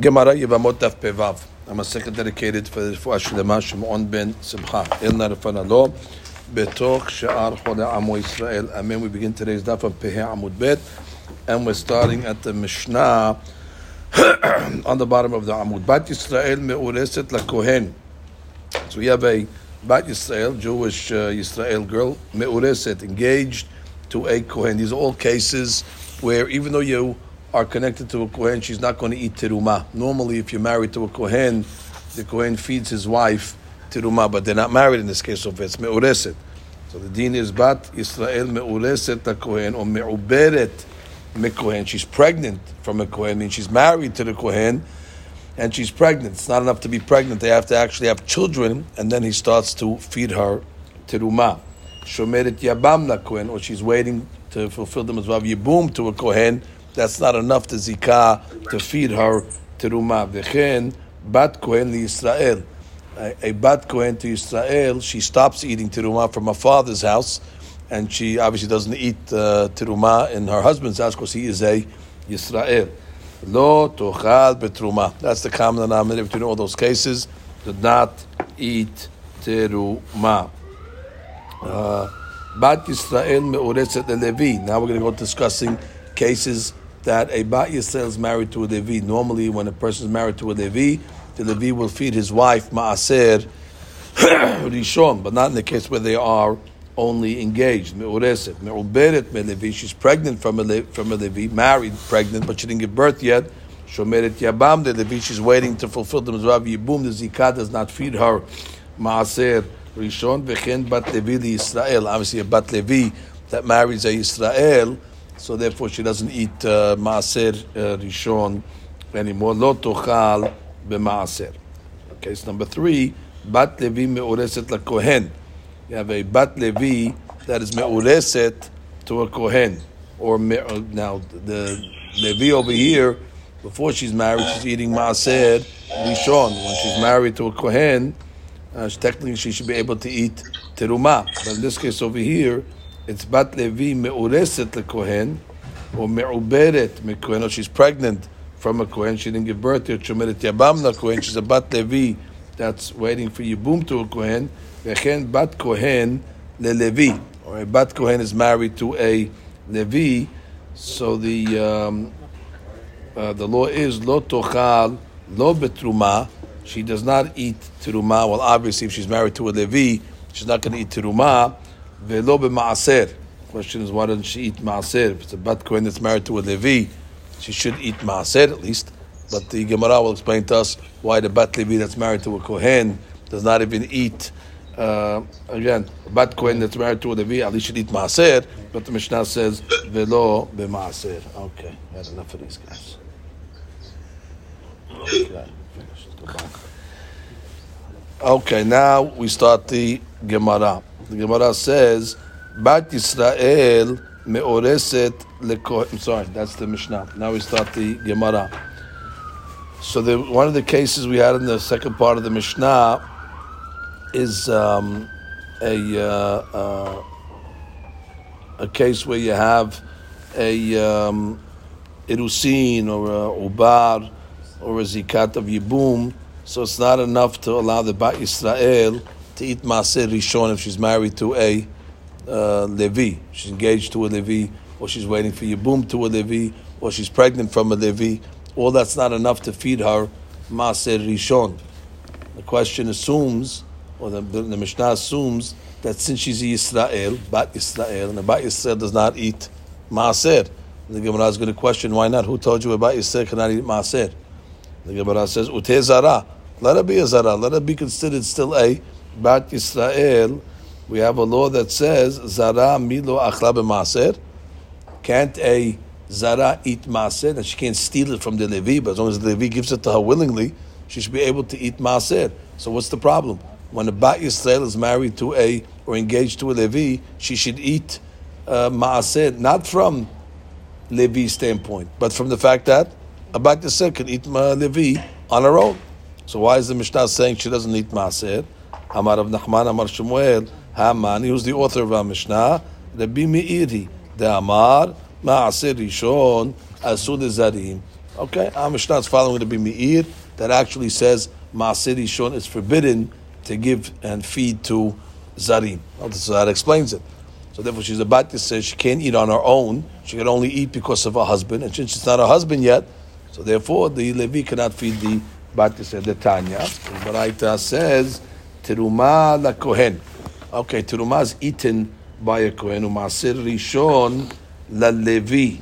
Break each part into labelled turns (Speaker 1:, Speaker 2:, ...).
Speaker 1: Gemara Yevamot Daf Pevav. I'm a second dedicated for the Shlema Shimon ben Simcha. Ilna Refanalo. Betoch Sha'ar Chole Amo Yisrael. Amen. We begin today's Daf on Pehe Amud Bet. And we're starting at the Mishnah on the bottom of the Amud. Bat Yisrael Me'ureset LaKohen. So we have a Bat Yisrael, Jewish uh, Yisrael girl, Me'ureset, engaged to a Kohen. These are all cases where even though you are connected to a Kohen, she's not going to eat teruma. Normally, if you're married to a Kohen, the Kohen feeds his wife teruma, but they're not married in this case, so it's me'ureset. So the deen is bat Israel me'ureset the Kohen or me'uberet me'kohen. She's pregnant from a Kohen, means she's married to the Kohen, and she's pregnant. It's not enough to be pregnant; they have to actually have children, and then he starts to feed her teruma. Shomeret yabam Kohen, or she's waiting to fulfill the mitzvah yibum to a Kohen that's not enough to zikah to feed her teruma. V'chen bat kohen Israel. A bat kohen to Israel, she stops eating teruma from her father's house, and she obviously doesn't eat uh, teruma in her husband's house because he is a Israel. Lo tochal betruma. That's the common denominator between all those cases. Did not eat teruma. Uh, bat Yisrael me'uretzet Levi. Now we're going to go discussing cases that a Bat Yisrael is married to a Levi. Normally, when a person is married to a Levi, the Levi will feed his wife Maaser Rishon, but not in the case where they are only engaged. Me'ureset, me'uberet me'levi. She's pregnant from a, from a Levi, married, pregnant, but she didn't give birth yet. Shomeret yabam the Levi. She's waiting to fulfill the mitzvah yibum. The zikah does not feed her Maaser Rishon. V'chen bat Levi Israel. Obviously, a bat Levi that marries a Israel so therefore she doesn't eat uh, maaser uh, rishon anymore. Lo tochal b'maaser. So number three, bat levi me'ureset lakohen. You have a bat levi that is me'ureset to a kohen. Or uh, now the levi over here, before she's married, she's eating maaser rishon. When she's married to a kohen, uh, technically she should be able to eat teruma. But in this case over here it's bat levi me'ureset lekohen, or me'uberet me'kohen, or she's pregnant from a kohen, she didn't give birth to it, shomeret yabam kohen, she's a bat levi that's waiting for yibum to a kohen, vechen bat kohen Le levi, or a bat kohen is married to a levi, so the um, uh, the law is lo tochal lo betruma. She does not eat teruma. Well, obviously, if she's married to a levi, she's not going to eat teruma. Velo b'maaser. Question is, why doesn't she eat maaser? If it's a bat kohen that's married to a levi, she should eat maaser at least. But the Gemara will explain to us why the bat levi that's married to a kohen does not even eat. Uh, again, bat kohen that's married to a levi at least should eat maaser. But the Mishnah says velo b'maaser. Okay, had enough of these guys. Okay, okay now we start the Gemara. The Gemara says, Bat Yisrael me'oreset lekohen. I'm sorry, that's the Mishnah. Now we start the Gemara. So the, one of the cases we had in the second part of the Mishnah is um, a uh, uh, a case where you have a um, irusin or a ubar or a zikat of yibum. So it's not enough to allow the Bat Yisrael to eat maaser rishon if she's married to a uh, Levi. She's engaged to a Levi, or she's waiting for Yibum to a Levi, or she's pregnant from a Levi. All that's not enough to feed her maaser rishon. The question assumes, or the, the, the, Mishnah assumes, that since she's a Yisrael, Bat Yisrael, and a Bat Yisrael does not eat maaser. The Gemara is going to question, why not? Who told you about Yisrael cannot eat maaser? The Gemara says, Ute zara. Let her be a zara. Let her be considered still a Bat Israel, we have a law that says Zara milo achla b'maser. Can't a Zara eat maser? And she can't steal it from the Levi, but as long as the Levi gives it to her willingly, she should be able to eat maser. So what's the problem? When a Bat Yisrael is married to a or engaged to a Levi, she should eat uh, maaser, not from Levi's standpoint, but from the fact that a Bat Yisrael can eat uh, Levi on her own. So why is the Mishnah saying she doesn't eat maaser? Amar of Nachman, Amar Shmuel, Haman, he was the author of our Mishnah, Rabbi Meiri, the Amar, Ma'asir Rishon, Asud Zarim. Okay, our Mishnah is following be Meir that actually says Ma'asir Rishon is forbidden to give and feed to Zarim. So that explains it. So therefore, she's about to say she can't eat on her own. She can only eat because of her husband, and since she's not her husband yet, so therefore the Levi cannot feed the Batisa. The Tanya, the Baraita says Teruma la Kohen. Okay, Teruma is eaten by a Kohen. Umasir Rishon la Levi.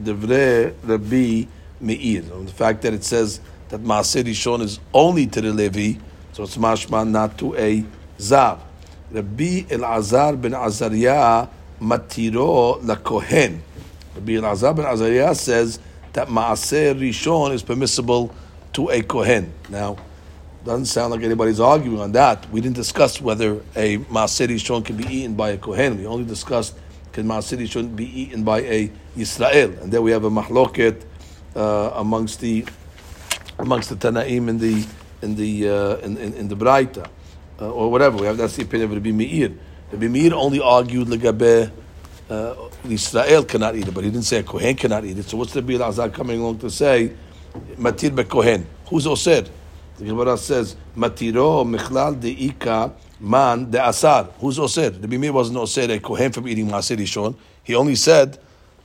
Speaker 1: Devre Rabbi Meir. The fact that it says that Maasir Rishon is only to the Levi, so it's mashma not to a Zar. Rabbi Elazar ben Azariah matiro la Kohen. Rabbi Elazar ben Azariah says that Maaser Rishon is permissible to a Kohen. Now, doesn't sound like anybody's arguing on that. We didn't discuss whether a Maaser Shon can be eaten by a Kohen. We only discussed can Maaser Rishon be eaten by a Yisrael. And then we have a mahloket uh, amongst the amongst the Tanaim in the in the uh, in, in, in the Braita uh, or whatever. We have that's the opinion of Rabbi Meir. Rabbi Meir only argued legabe uh, Israel cannot eat it, but he didn't say a Kohen cannot eat it. So what's the Rabbi Azar coming along to say matir be Kohen? Who's osir? The Gemara says matiro michlal deika man de asar. Who's osir? Rabbi Meir wasn't osir a Kohen from eating maser rishon. He only said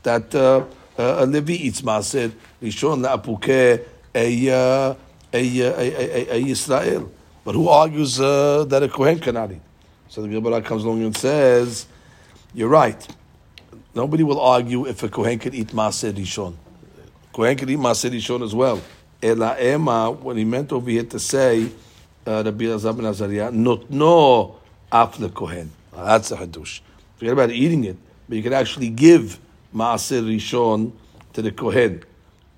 Speaker 1: that uh, uh, a Levi eats maser rishon la'apuke a, uh, a, a, a, a, Israel. But who argues uh, that a Kohen cannot eat? So the Gemara comes along and says, you're right. Nobody will argue if a Kohen can eat Maser Rishon. Kohen can eat Maser Rishon as well. Ela Ema, what he meant over here to say, Rabbi Elazar ben Azariah, not no af Kohen. That's a hadush. Forget about eating it, but you can actually give Maser Rishon to the Kohen.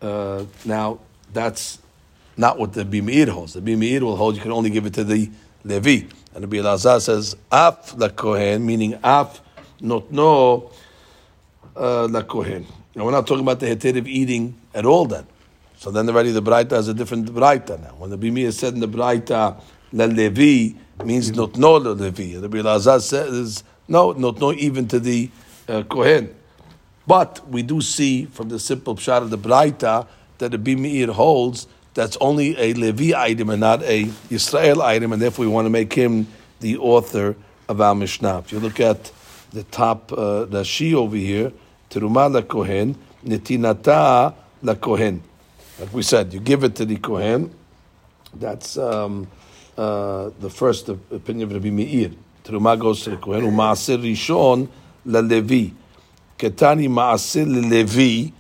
Speaker 1: Uh, now, that's not what the Bimeir holds. The Bimeir will hold you can only give it to the Levi. And the Bilazar says, Af la Kohen, meaning Af not no uh, la Kohen. Now we're not talking about the heter of eating at all then. So then already the Braita has a different Braita now. When the Bimir said in the Braita, la Levi means not no la Levi. The Bilazar says, no, not no even to the uh, Kohen. But we do see from the simple pshat of the Braita that the Bimir holds that's only a Levi item and not a Yisrael item, and therefore we want to make him the author of our Mishnah. If you look at the top uh, Rashi over here, Teruma la Kohen, Netinata la Kohen. Like we said, you give it to the Kohen. That's um, uh, the first opinion of Rabbi Meir. Teruma goes to the Kohen. U'maaser Rishon la Levi. Ketani Maaser Levi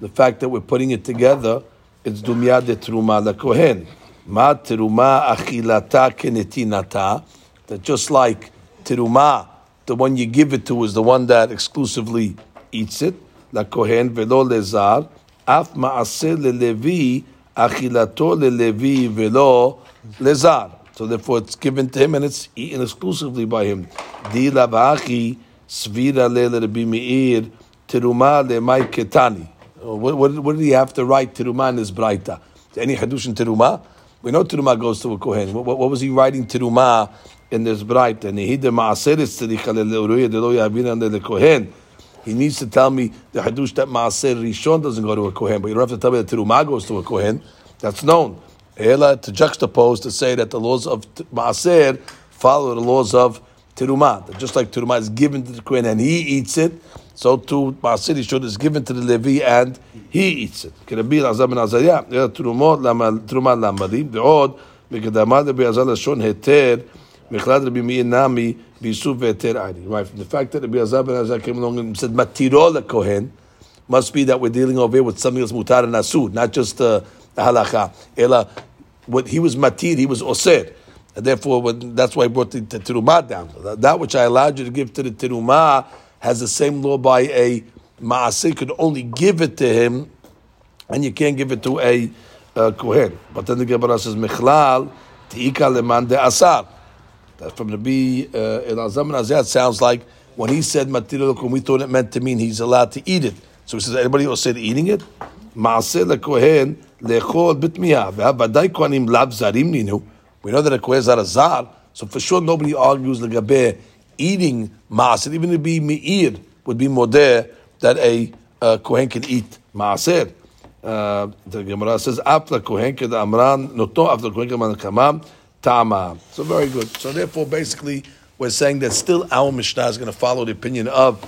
Speaker 1: the fact that we're putting it together, it's dumya de truma la kohen. Ma teruma achilata kenetinata. That just like teruma, the one you give it to is the one that exclusively eats it. La kohen velo lezar. Af maaseh lelevi achilato lelevi velo lezar. So therefore, it's given to him and it's eaten exclusively by him. Svira le Rabbi Meir teruma le mai ketani. What, what, what, did he have to write Teruma in his? Any Hadush in Teruma? We know Teruma goes to a Kohen. What, what, was he writing Teruma in this Braita? He needs to tell me the Hadush that Maaser Rishon doesn't go to a Kohen, but you don't have to tell me that Teruma goes to a Kohen. That's known. Ela to juxtapose to say that the laws of Maaser follow the laws of Teruma. That just like Teruma is given to the Kohen and he eats it, so too Maasir Rishon is given to the Levi and he eats it. כרבי אלעזר בן עזריה, תרומות תרומה לעמלים, ועוד מקדמה רבי אלעזר לשון היתר, Mechlad Rabbi Meir Nami Ani. Right, from the fact that Rabbi Azar and Azak came along and said Matirol Kohen, must be that we're dealing over here with something that's mutar and asud, not just uh, the halacha. Ela, what he was matir, he was osir. And therefore, when, that's why I brought the, Teruma down. That, that, which I allowed you to give to the Teruma has the same law by a maasir, could only give it to him, and you can't give it to a uh, kohen. But then the Gemara says, Mechlal Tika leman de asar. That from the B uh, Elazar it sounds like when he said matir we thought it meant to mean he's allowed to eat it. So he says anybody else said eating it. Maaseh lekohen lechol bitmiya. V'havadai kohanim lav zarim ninu. We know that a kohen is a zar, so for sure nobody argues legabe eating maaser, even to be meir, would be modeh that a uh, kohen can eat maaser. Uh, the Gemara says, "After kohen ked amran noto after kohen ked kamam tama." So very good. So therefore, basically, we're saying that still our Mishnah is going to follow the opinion of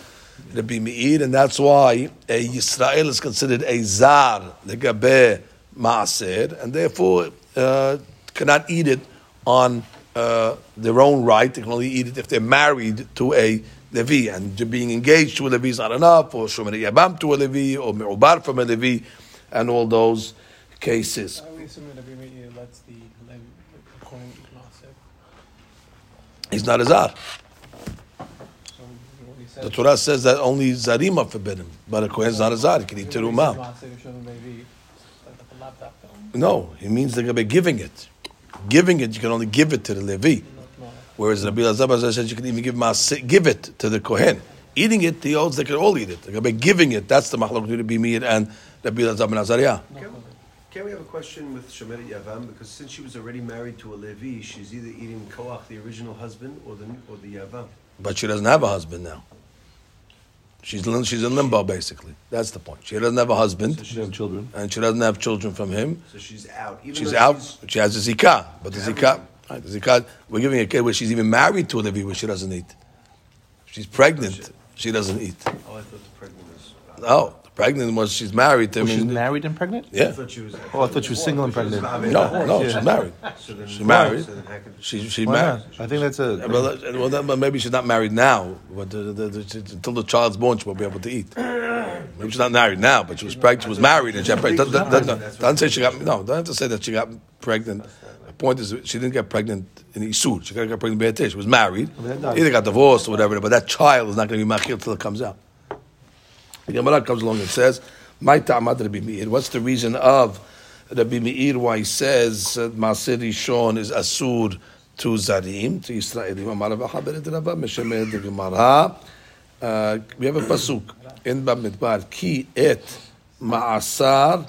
Speaker 1: Rabbi Meir, and that's why a Yisrael is considered a zar legabe maaser, and therefore uh, cannot eat it on uh, their own right. They can only eat it if they're married to a Levi, and being engaged to a Levi is not enough, or Shomer Yabam to a Levi, or Me'ubar from a Levi, and all those cases.
Speaker 2: I would assume that Rabbi Meir lets the Levi, the Kohen eat Maaser.
Speaker 1: He's not a zar. The Torah says that only zarim are forbidden, but a kohen is not a zar. He can eat
Speaker 2: film.
Speaker 1: No, he means they're going to be giving it. Giving it, you can only give it to the Levi. Whereas Rabbi Elazar says you can even give give it to the kohen. Eating it, the holds they can all eat it. They're going to be giving it. That's the between Rabbi Meir and Rabbi Elazar ben Azariah.
Speaker 3: Can, can we have a question with Shemeret Yavam? Because since she was already married to a Levi, she's either eating Koach, the original husband, or the or the Yavam.
Speaker 1: But she doesn't have a husband now. She's lim- she's in limbo basically. That's the point. She doesn't have a husband,
Speaker 4: She have children.
Speaker 1: and she doesn't have children from him.
Speaker 3: So she's out. Even
Speaker 1: She's out.
Speaker 3: she's-
Speaker 1: She has a zikah, but the
Speaker 3: Everything.
Speaker 1: zikah, right, the zikah. We're giving a kid where she's even married to a Levi where she doesn't eat. She's pregnant. Oh, she doesn't eat.
Speaker 3: Oh, I thought the pregnant was.
Speaker 1: No, pregnant was she's married. I
Speaker 4: Was she
Speaker 1: mean,
Speaker 4: married and pregnant?
Speaker 3: I
Speaker 1: yeah.
Speaker 3: thought she was.
Speaker 4: Oh, I thought she was single and pregnant.
Speaker 1: No, no, she's married.
Speaker 3: So then,
Speaker 1: She's married.
Speaker 3: So then
Speaker 1: She she
Speaker 4: Why
Speaker 1: married.
Speaker 4: not? I think that's a.
Speaker 1: Well, well, that, but maybe she's not married now, but the, the, the, she- until the child's born, she won't be able to eat. Maybe she's not married now, but she was pregnant. She was married, and she got pregnant. Doesn't, doesn't, doesn't, doesn't say she got no. Don't have to say that she got pregnant. The point is, she didn't get pregnant in Isur. She got got pregnant by She was married, either got divorced or whatever. But that child is not going to be machil till it comes out. The Gemara comes along and says, "My ta'amad Rabbi Meir." What's the reason of Rabbi Meir why he says uh, Shon is asur to Zarim to Israelim? Gemara. Uh, we have a pasuk in Bamidbar ki et ma'asar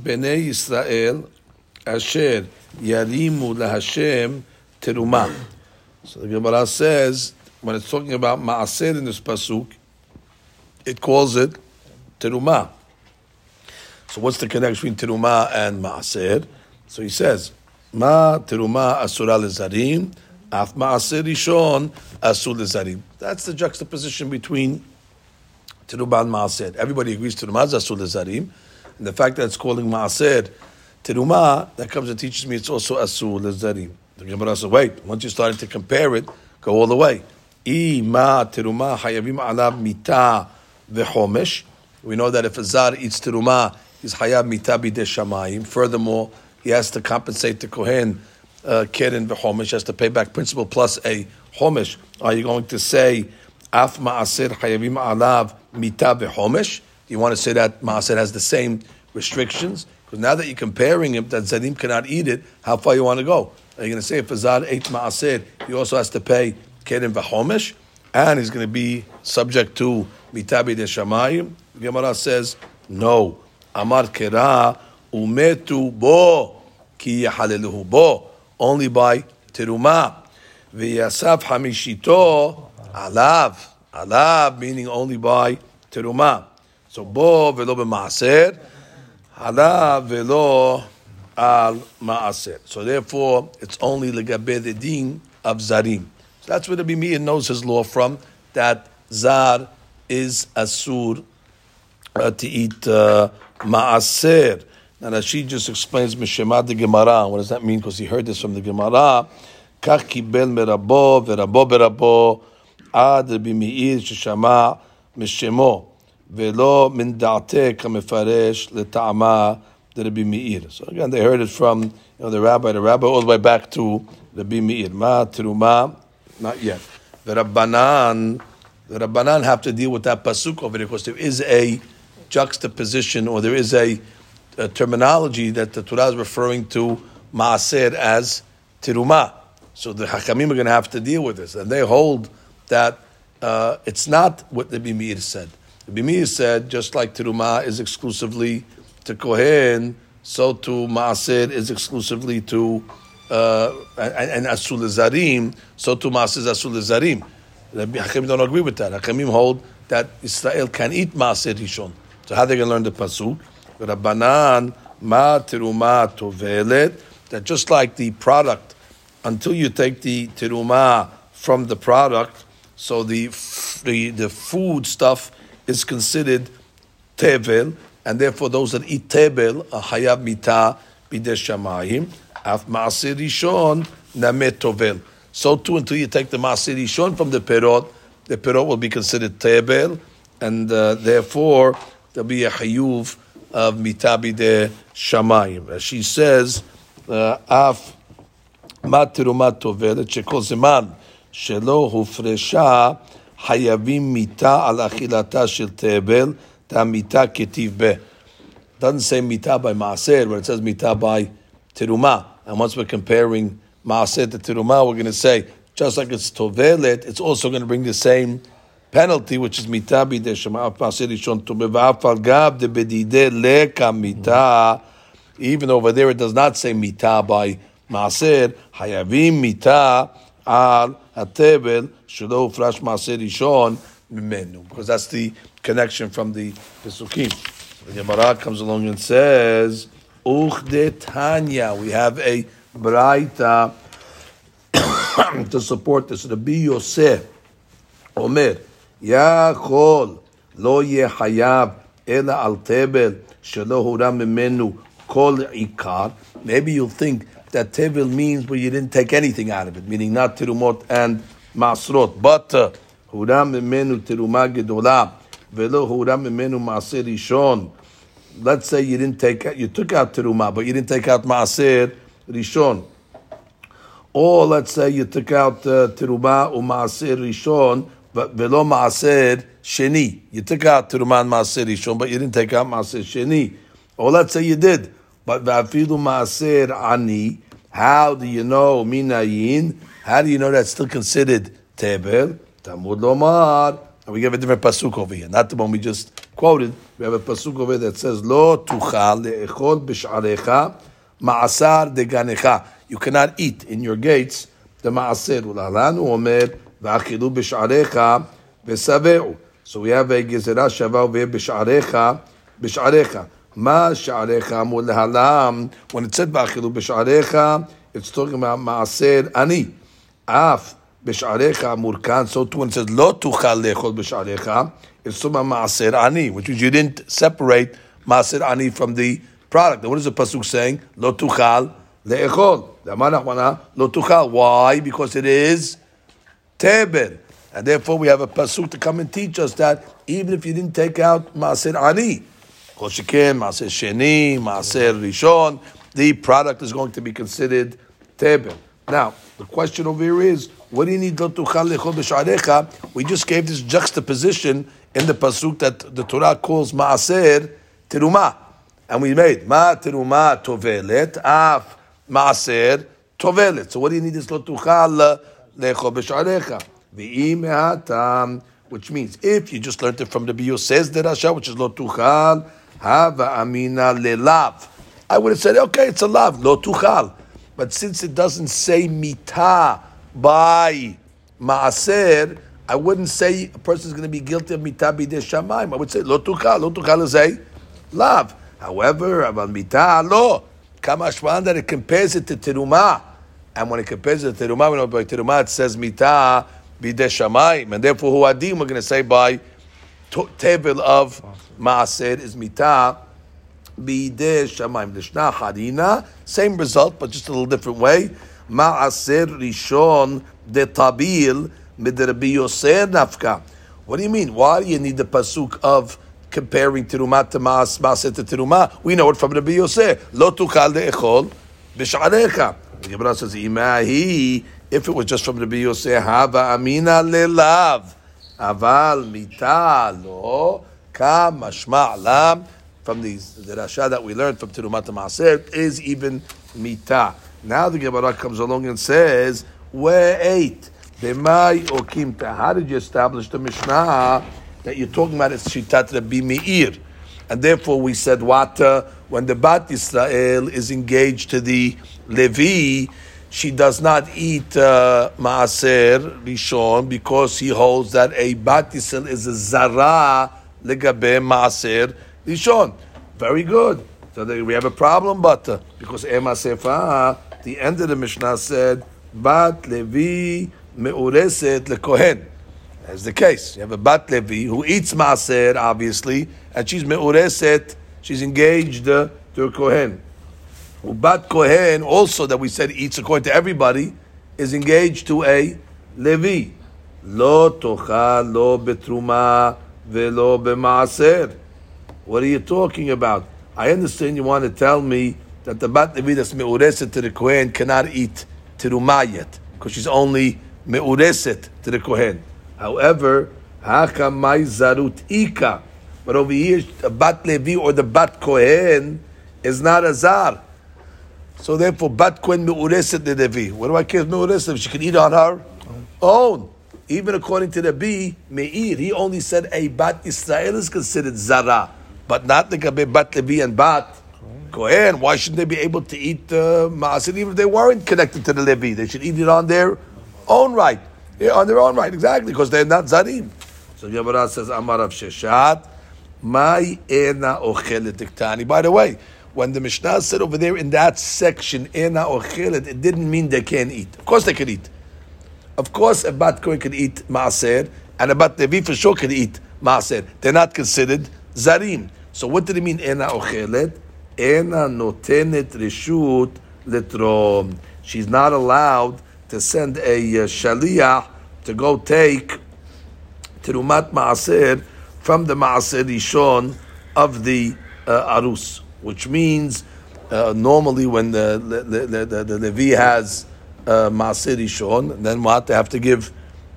Speaker 1: bnei Yisrael asher yarimu lahashem terumah. So the Gemara says when it's talking about ma'aser in this pasuk, it calls it terumah. So what's the connection between terumah and maaser? So he says, ma terumah asura lezarim, af maaser rishon asur lezarim. That's the juxtaposition between terumah and maaser. Everybody agrees terumah is asur lezarim, and the fact that it's calling maaser terumah, that comes and teaches me it's also asur lezarim. The Gemara says, wait, once you started to compare it, go all the way. I ma terumah hayavim alav mita v'chomesh. We know that if a zar eats terumah, he's hayab mita b'dei shamayim. Furthermore, he has to compensate the kohen uh, keren v'chomesh. He has to pay back principal plus a chomesh. Are you going to say af ma'aser hayavim alav mita v'chomesh? You want to say that ma'aser has the same restrictions? Because now that you're comparing him, that zadim cannot eat it. How far you want to go? Are you going to say if a zar ate ma'aser, he also has to pay keren v'chomesh? and he's going to be subject to mitabi de shamayim. Gemara says no. Amar kera umetu bo ki yahaleluhu bo only by teruma v'yasaf hamishito alav alav meaning only by teruma. So bo velo b'maaser halav velo al maaser. So therefore, it's only legabe the din of zarim. So that's where the Bimir knows his law from, that zar is asur uh, to eat uh, maaser. Now Rashi just explains Mishemad the Gemara. What does that mean? Because he heard this from the Gemara. כך קיבל מרבו ורבו ברבו עד רבי מאיר ששמע משמו ולא מן דעתה כמפרש לטעמה דרבי מאיר. So again, they heard it from you know, the rabbi, the rabbi, all the way back to Rabbi Meir. Ma teruma, not yet. The Rabbanan, the Rabbanan have to deal with that pasuk over there because there is a juxtaposition or there is a, a terminology that the Torah is referring to maaser as teruma. So the Hakamim are going to have to deal with this, and they hold that uh, it's not what the Bimir said. The Bimir said just like teruma is exclusively to kohen, so to maaser is exclusively to uh, and, and asul zarim, so to maaser is asul zarim. The Hakamim don't agree with that. Hakamim hold that Israel can eat maaser rishon. So how they to learn the pasuk? Rabbanan ma teruma tovelet. That just like the product, until you take the teruma from the product, so the the the food stuff is considered tevel, and therefore those that eat tevel are hayab mita bidei shamayim. Af ma'asir rishon namet tovel. So too, until you take the Masir Rishon from the Perot, the Perot will be considered Tebel, and uh, therefore there'll be a Hayuv of Mitabi de Shamayim. She says, uh, Af Matirumat Tovelet, Shekol Zeman, Shelo Hufresha, Hayavim Mita al Achilata Shel Tebel, Ta Mita Ketiv Be. Doesn't say Mita by Maser, but it says Mita by Teruma. And once we're comparing maaser to teruma, we're going to say just like it's tovelet, it's also going to bring the same penalty, which is mita bide shema maaser rishon tove v'afal gab de bedide leka mita. Even over there, it does not say mita by maaser. Hayavim mita al hatebel shelo ufrash maaser rishon mimenu, because that's the connection from the pesukim. The Gemara comes along and says, Uchde Tanya. We have a Braita to support this. Rabbi Yosef Omer, Yachol lo yeh hayav ela al tebel shelo hura kol ikar. Maybe you'll think that tebel means where you didn't take anything out of it, meaning not tirumot and masrot, but uh, hura mimenu tiruma gedolah velo hura mimenu maaser rishon. Let's say you didn't take out, you took out teruma, but you didn't take out maaser rishon. Or let's say you took out uh, teruma or rishon, but velo maaser sheni. You took out teruma and maaser rishon, but you didn't take out maaser sheni. Or let's say you did, but vafilu maaser ani. How do you know minayin? How do you know that's still considered tebel? Tamud lomar. And we have a different pasuk over here, not the one we just quoted. We have a pasuk over that says, "Lo tuchal leechol b'sharecha ma'asar deganecha." You cannot eat in your gates the ma'aser. Ulalanu omer v'achilu b'sharecha v'saveu. So we have a gezerah shava over here b'sharecha b'sharecha. Ma sharecha amur lehalam. When it said v'achilu b'sharecha, it's talking about ma'aser ani. Af. בשעריך מורכן, so too when it says לא תוכל לאכול בשעריך, it's talking about מעשר עני, which means you didn't separate מעשר עני from the product. Then what is the pasuk saying? Lo tuchal le'echol. Lo tuchal. Why? Because it is tebel. And therefore, we have a pasuk to come and teach us that even if you didn't take out maaser ani, kol shekem maaser sheni, maaser rishon, the product is going to be considered tebel. Now, the question over here is, what do you need We just gave this juxtaposition in the pasuk that the Torah calls maaser terumah and we made ma teruma tovelet af maaser tovelet. So what do you need this lo tuchal lechol b'sharecha? V'im mehatam, which means if you just learned it from the Biyo says the Rasha, which is lo tuchal hava amina lelav. I would have said, okay, it's a lav, lo tuchal. But since it doesn't say mita by maaser, I wouldn't say a person is going to be guilty of mita bidei shamayim. I would say lo tukal. Lo tukal is a lav. However, aval mita lo kamashman that it compares it to teruma, and when it compares it to teruma, we know by teruma it says mita bidei shamayim, and therefore huadim we're going to say by table of maaser is mita bidei shamayim. Lishna harina, same result, but just a little different way. Ma'aser rishon de tabil midrabi yoser nafka. What do you mean? Why do you need the pasuk of comparing teruma to maas, maaser to teruma? We know it from Rabbi Yosef. Lo tukal de'echol b'sharecha. The Gemara says, Imahi, if it was just from Rabbi Yosef, hava amina lelav. Aval mita lo ka mashma. From the, the Rasha that we learned from Terumat Maaser is even mita. Now the Gemara comes along and says, wait, b'mai okimta. How did you establish the Mishnah that you're talking about is Shitat Rabbi Meir? And therefore we said what? Uh, when the Bat Israel is engaged to the Levi, she does not eat uh, Maaser Rishon because he holds that a Bat Israel is a Zara legabe Maaser Rishon. Very good. So there we have a problem, but uh, because Ema Sefa, the end of the Mishnah said, Bat Levi Meureset Lekohen. That's the case. You have a Bat Levi who eats Maaser, obviously, and she's Meureset, she's engaged uh, to a Kohen. Ubat Kohen, also that we said eats according to everybody, is engaged to a Levi. Lo tocha lo betruma velo b'maaser. What are you talking about? I understand you want to tell me that the bat Levi that's meureset to the Kohen cannot eat teruma yet, because she's only meureset to the Kohen. However, hakamai zarut ika. But over here, the bat Levi or the bat Kohen is not a zar. So therefore, bat Kohen meureset the Levi. What do I care if meureset? She can eat on her own. Even according to the B, Meir, he only said a bat Israel is considered zara, but not the Gabe bat Levi and bat Kohen. Why shouldn't they be able to eat uh, maaser even if they weren't connected to the Levi? They should eat it on their own right. Yeah, on their own right, exactly, because they're not zarim. So Gemara says, Amar of Sheshet, my ena ochelet tiktani. By the way, when the Mishnah said over there in that section, ena ochelet, it didn't mean they can't eat. Of course they can eat. Of course, a bat kohen can eat maaser, and a bat levi for sure can eat maaser. They're not considered zarim. So what did it mean, ena ochelet? Ena notenet reshut letrom. She's not allowed to send a uh, to go take terumat maaser from the maaser rishon of the uh, arus, which means uh, normally when the the, the, the, the Levi has uh, rishon, then what they have to give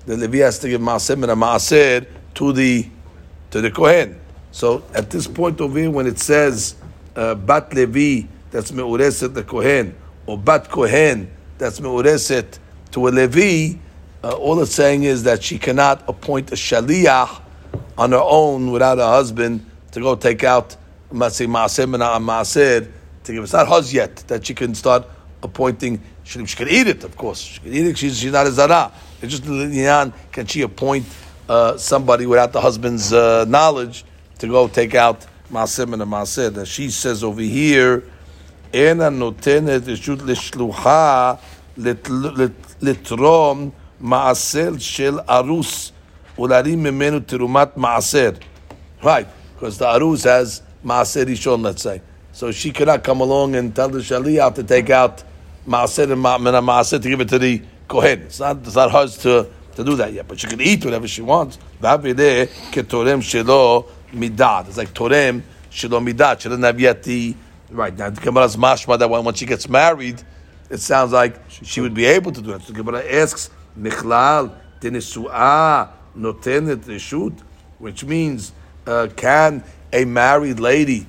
Speaker 1: the Levi has to give maaser and a maaser to the to the kohen. So at this point over here, when it says uh, bat Levi that's meureset the kohen or bat kohen that's meureset to a Levi, uh, all it's saying is that she cannot appoint a shaliach on her own without a husband to go take out masay maaser to give. It's not hers yet that she can start appointing. She, she can eat it, of course. She can eat it. She's, she's not a zara. It's just Yan, can she appoint uh, somebody without the husband's uh, knowledge to go take out maaser and maaser? That she says over here, "Ena notenet reshut lishluha לתרום מעשר של ארוס ולהרים ממנו תרומת מעשר. Right, because the arus has maaser rishon, let's say. So she cannot come along and tell the shaliach to take out maaser and mina maaser to give it to the kohen. It's not, it's not hers to, to do that yet, but she can eat whatever she wants. V'avideh ketorem shelo midad. It's like torem shelo midad. She doesn't have yet the right now. The Gemara's mashma that when, she gets married, it sounds like she would be able to do it. So the Gemara asks, notenet reshut, which means, uh, can a married lady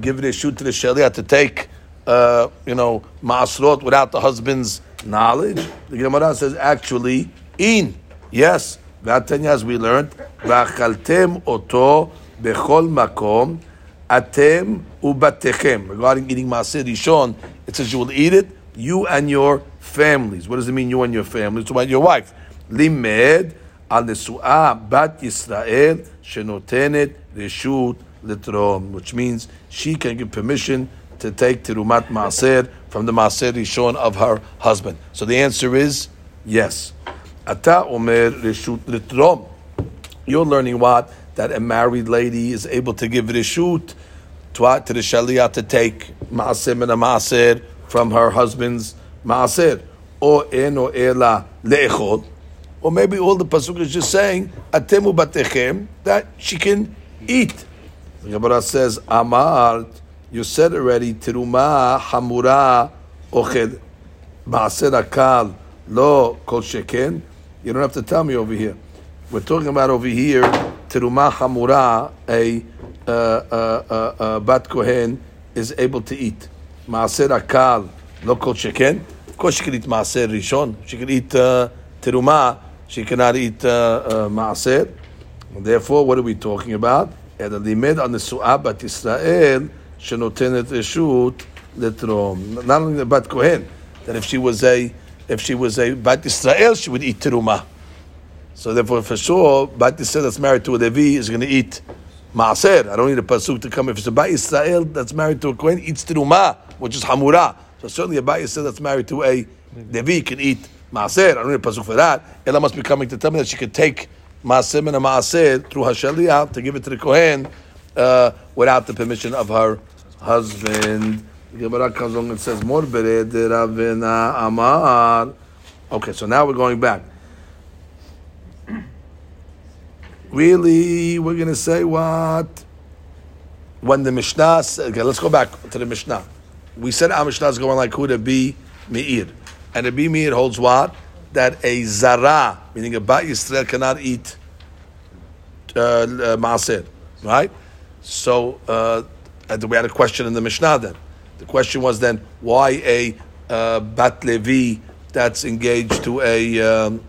Speaker 1: give reshut to the shaliach to take, uh, you know, maasrot without the husband's knowledge? The Gemara says, actually, in. Yes. V'atanya, as we learned, v'achaltem oto bechol makom, atem ubatechem. Regarding eating maaser rishon, it says you will eat it, you and your families. What does it mean, you and your families? It's about your wife. Limed al nesu'ah bat Yisrael shenotenet reshut litrom, which means she can give permission to take terumat maaser from the maaser rishon of her husband. So the answer is yes. Ata omer reshut litrom. You're learning what? That a married lady is able to give reshut to, to the shaliach to take maaser and a maaser from her husband's maaser, or en or ela leechol, or maybe all the pasuk is just saying atemu batechem that she can eat. The Gemara says amar, you said already teruma hamura ochel maaser akal lo kol sheken. You don't have to tell me over here. We're talking about over here teruma hamura a uh, uh, uh, uh, bat kohen is able to eat. Maaser akal, לא כל שכן. Of course she can eat maaser rishon. She can eat uh, teruma. She cannot eat uh, uh, maaser. Therefore, what are we talking about? אלא לימד על נשואה בת ישראל שנותנת רשות לתרום. Not only the בת כהן, that if she was a if she was a בת ישראל, she would eat teruma. So therefore, for sure, Bat Yisrael that's married to a Levi is going to eat Maaser. I don't need a pasuk to come. If it's a Bat Yisrael that's married to a Kohen, eats Tiruma, which is Hamura. So certainly a Bat Yisrael that's married to a Levi can eat Maaser. I don't need a pasuk for that. Ella must be coming to tell me that she could take Maaser and a Maaser through Hashaliah to give it to the Kohen uh, without the permission of her husband. Gemara comes along and says, Okay, so now we're going back. Really, we're going to say what? When the Mishnah, said, okay, let's go back to the Mishnah. We said our Mishnah is going like who to be Meir. And the be Meir holds what? That a Zara, meaning a Bat Yisrael, cannot eat uh, uh, Maaser, right? So uh, we had a question in the Mishnah then. The question was then, why a uh, Bat Levi that's engaged to a, um,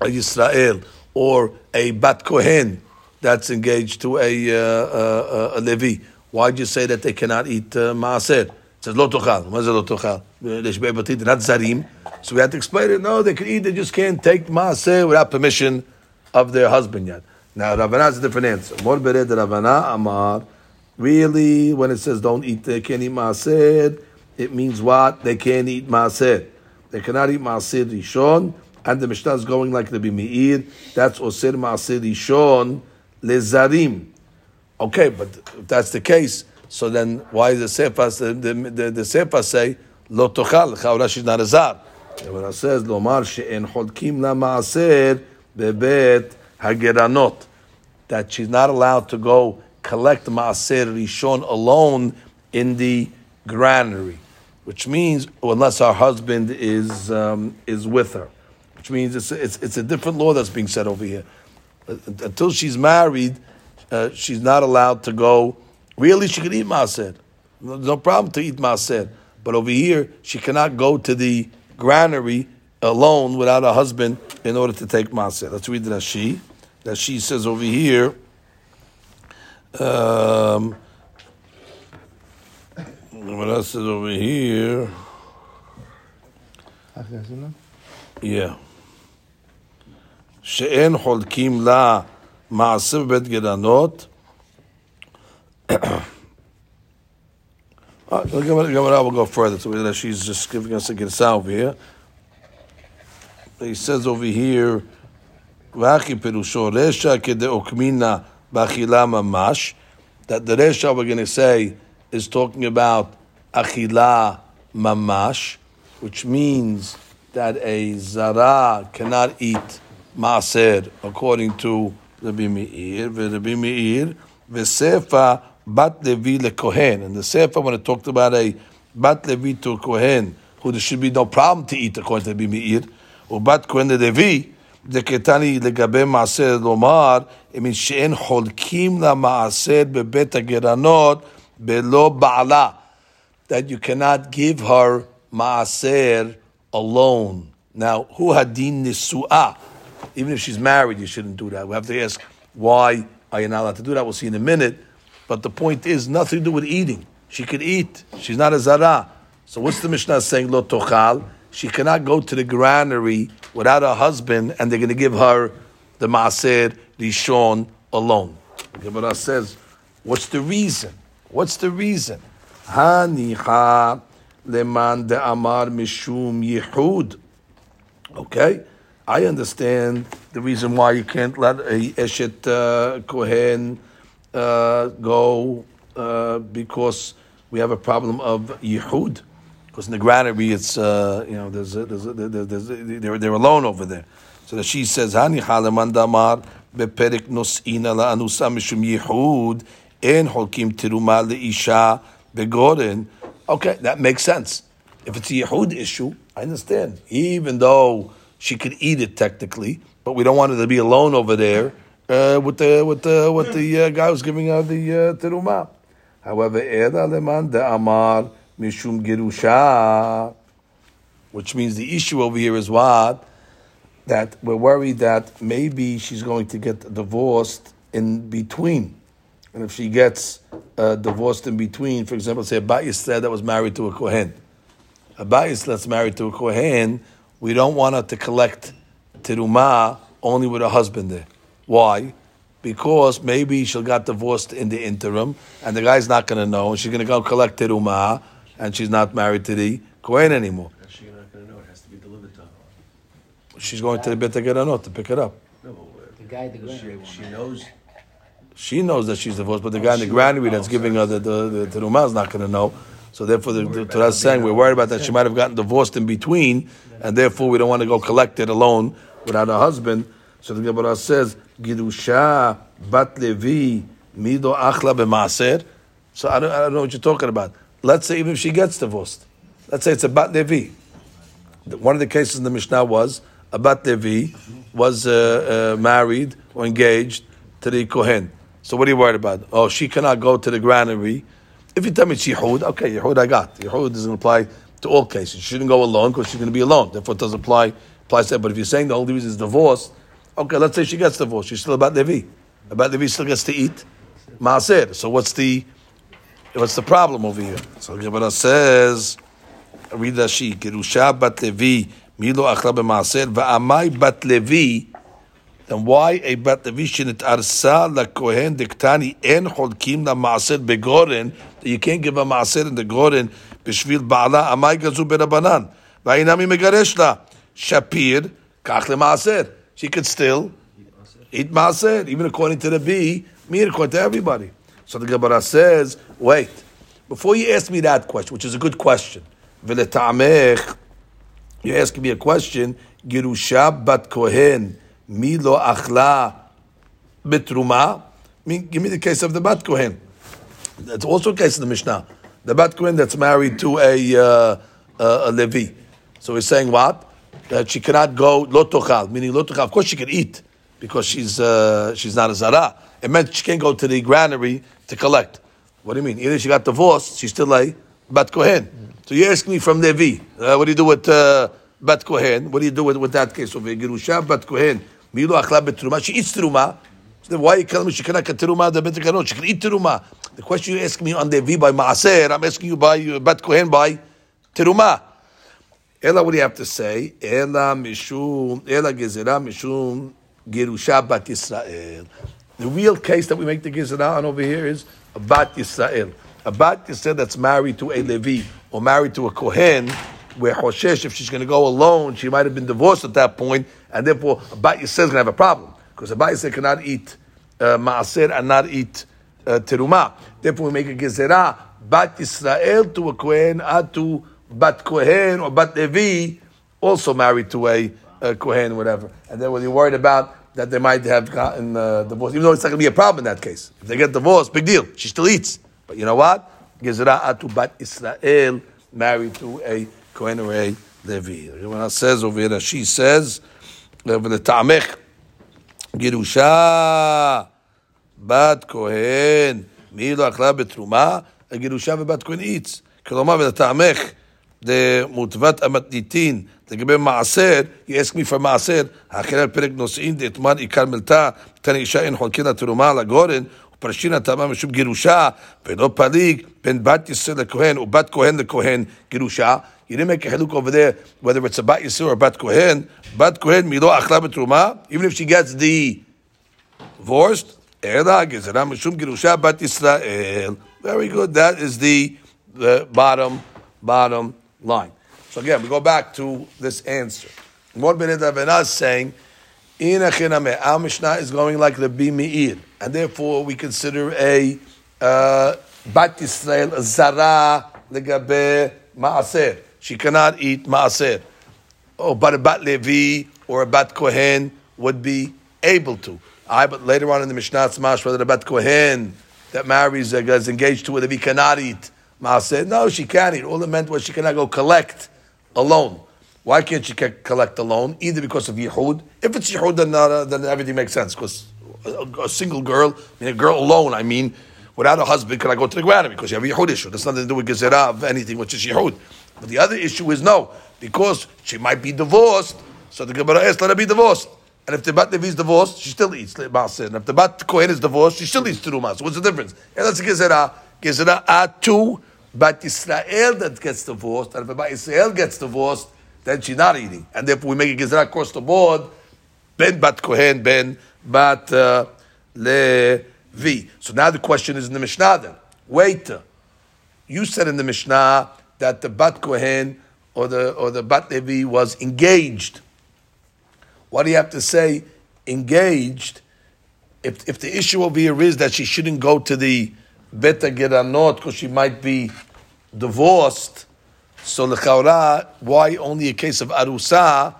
Speaker 1: a Yisrael or a Bat Kohen that's engaged to a, uh, uh, a Levi? Why do you say that they cannot eat uh, Maaser? It says lo tochal. What is lo tochal? They're not zarim. So we had to explain it. No, they can eat. They just can't take Maaser without permission of their husband yet. Now Ravana has a different answer. Mor bered Ravana Amar. Really, when it says don't eat, they can't eat maaser, it means what? They can't eat maaser. They cannot eat maaser rishon, and the Mishnah is going like the Bimi'ir. That's osir maaser rishon lezarim. Okay, but if that's the case, so then why the Sefer, the, the, the, Sefer say, lo tochal, chawra she's not a zar. The Gemara says, lomar she'en chodkim la maaser bebet hageranot. That she's not allowed to go collect maaser rishon alone in the granary, which means unless her husband is um, is with her, which means it's, it's it's a different law that's being said over here. Until she's married, uh, she's not allowed to go. Really, she can eat maaser. No, no problem to eat maaser, but over here she cannot go to the granary alone without a husband in order to take maaser. Let's read the Rashi. That she says over here. Um, what else is over here? Yeah. שאין חולקים לה מעשה בבית גרנות. Uh, the Gemara Gemara will go further. So that she's just giving us a get over here. He says over here, "V'achi perusho resha kedeokmina b'achila mamash." That the resha we're going to say is talking about achila mamash, which means that a zara cannot eat maaser according to Rabbi Meir. Rabbi Meir v'sefa bat levi lekohen. And the sefer when it talked about a bat levi to a kohen, who there should be no problem to eat according to Rabbi Meir, or bat kohen levi. דקטני לגבי מעשר לומר, it means שאין חולקים למעשר בבית הגרנות בלא בעלה. That you cannot give her maaser alone. Now, who hadin nisu'ah? Even if she's married, you shouldn't do that. We have to ask, why are you not allowed to do that? We'll see in a minute. But the point is, nothing to do with eating. She could eat. She's not a zara. So what's the Mishnah saying? Lo tochal. She cannot go to the granary without her husband, and they're going to give her the maaser rishon alone. Gemara says, what's the reason? What's the reason? Hanicha leman de amar mishum yihud. Okay, I understand the reason why you can't let a eshet uh, kohen uh, go uh, because we have a problem of Yehud. Because in the granary, it's uh, you know there's a, there's, a, there's, there's a, they're they're alone over there. So that she says hani halaman damar nosina la anusa mishum yihud en holkim tiruma leisha begoren. Okay, that makes sense. If it's a yihud issue, I understand. Even though she could eat it technically, but we don't want her to be alone over there uh, with the with the with the uh, guy who's giving her the uh, teruma. However, Eda leman de amar mishum girusha, which means the issue over here is what? That we're worried that maybe she's going to get divorced in between, and if she gets uh, divorced in between, for example, say a Bat that was married to a kohen, a Bat that's married to a kohen, we don't want her to collect teruma only with her husband there. Why? because maybe she got divorced in the interim, and the guy's not going to know, and she's going to go collect terumah, and she's not married to the kohen anymore.
Speaker 3: How's she not going to know? It has to be delivered to her.
Speaker 1: She's going to the Bet Geranot to pick it up.
Speaker 3: No, but
Speaker 5: The guy, the
Speaker 3: she,
Speaker 5: granary
Speaker 3: she knows.
Speaker 1: She knows that she's divorced, but the oh, guy in the granary that's giving her the, the, the terumah is not going to know. So therefore, the, the Torah's saying we're worried about that she might have gotten divorced in between, and therefore we don't want to go collect it alone without a husband. So the Gemara says, "Girusha bat Levi mido achla b'maaser." So I don't, I don't know what you're talking about. Let's say even if she gets divorced, let's say it's a bat Levi. One of the cases in the Mishnah was a bat Levi was uh, uh, married or engaged to the Kohen. So what are you worried about? Oh, she cannot go to the granary. If you tell me it's Yehud, okay, Yehud I got. Yehud doesn't apply to all cases. She shouldn't go alone because she's going to be alone. Therefore, it doesn't apply, applies to that. But if you're saying the only reason is divorce, okay, let's say she gets divorced. She's still about Levi. About Levi still gets to eat Maaser. So what's the what's the problem over here? So Gemara says, read Rashi, Gerusha bat Levi, Milo achla b'maaser, va'amai bat Levi, then why a bat levishin arsa la kohen diktani en cholkim la maaser begoren? You can't give a maaser in the goren b'shvil baala amay gazu berabanan. Vayinami megaresh la shapir kach maaser. She could still eat maaser, even according to the B, me according to everybody. So the Gemara says, wait, before you ask me that question, which is a good question, you're asking me a question, Girusha bat kohen mi lo achla bitruma. Give me the case of the bat Kohen. That's also a case in the Mishnah. The bat Kohen that's married to a, uh, a Levi. So he's saying what? That she cannot go lo tochal, meaning lo tochal. Of course she can eat because she's uh, she's not a zara. It meant she can't go to the granary to collect. What do you mean? Either she got divorced, she's still a bat kohen. So you ask me from Levi, uh, what do you do with uh, bat kohen? What do you do with, with that case over here? Gerusha bat kohen, betruma. She eats teruma. So then why you telling me she cannot get teruma? The bet She can eat teruma. The question you ask me on the Levi by maaser, I'm asking you by bat kohen by teruma. Ella, what do you have to say? Ella mishum, Ella gezerah mishum gerusha bat Yisrael. The real case that we make the gezerah on over here is a bat Yisrael. A bat Yisrael that's married to a Levi or married to a Kohen, where Hoshesh, if she's going to go alone, she might have been divorced at that point, and therefore a bat Yisrael is going to have a problem because a bat Yisrael cannot eat uh, maaser and not eat uh, teruma. Therefore, we make a gezerah bat Yisrael to a Kohen, atu bat Kohen or bat Levi, also married to a, a Kohen, whatever. And then when you're worried about that they might have gotten uh, divorced, even though it's not going to be a problem in that case. If they get divorced, big deal. She still eats. But you know what? Gezerah atu bat Israel, married to a Kohen or a Levi. When it says over here, she says, "V'letamech גירושה בת כהן, מי לא אכלה בתרומה, הגירושה ובת כהן איץ. כלומר, ולטעמך, דמוטבת המתניתין, לגבי מעשר, you ask me for מעשר, האחר על פרק נושאים, דאתמר עיקר מלתה, תן אישה אין חולקין לתרומה לגורן, ופרשין הטעמה משום גירושה, ולא פליג, בין בת ישראל לכהן, ובת כהן לכהן, גירושה. You didn't make a haluk over there, whether it's a bat yisur or bat kohen. Bat kohen milo achla betruma, even if she gets the divorced. Ela gezerah mishum girusha bat Yisrael. Very good. That is the, the bottom bottom line. So again, we go back to this answer. What Ben Avena is saying, in Achiname, our Mishnah is going like the Meir, and therefore we consider a uh, bat Yisrael a zara legabe maaser. She cannot eat maaser. Oh, but a bat Levi or a bat Kohen would be able to. I, but later on in the Mishnah Smash, whether the bat Kohen that marries uh, is engaged to a Levi cannot eat maaser. No, she can eat. All it meant was she cannot go collect alone. Why can't she collect alone? Either because of Yehud. If it's Yehud, then, uh, then everything makes sense. Because a, a single girl, I mean, a girl alone, I mean, without a husband, can I go to the granary? Because you have a Yehud issue. That's nothing to do with Gezerah of anything, which is Yehud. But the other issue is no, because she might be divorced, so the Gemara asks, let her be divorced. And if the Bat Levi is divorced, she still eats Maaser. And if the Bat Kohen is divorced, she still eats Teruma. So what's the difference? And that's Gezerah. Gezerah Atu, Bat Israel that gets divorced. And if Bat Israel gets divorced, then she's not eating. And therefore we make a Gezerah across the board, Ben Bat Kohen, Ben Bat uh, levi. So now the question is in the Mishnah then. Wait. You said in the Mishnah that the Bat Kohen or the or the Bat Levi was engaged. What do you have to say? Engaged. If if the issue over here is that she shouldn't go to the Beta Geranot because she might be divorced, so lechaora, why only a case of arusa?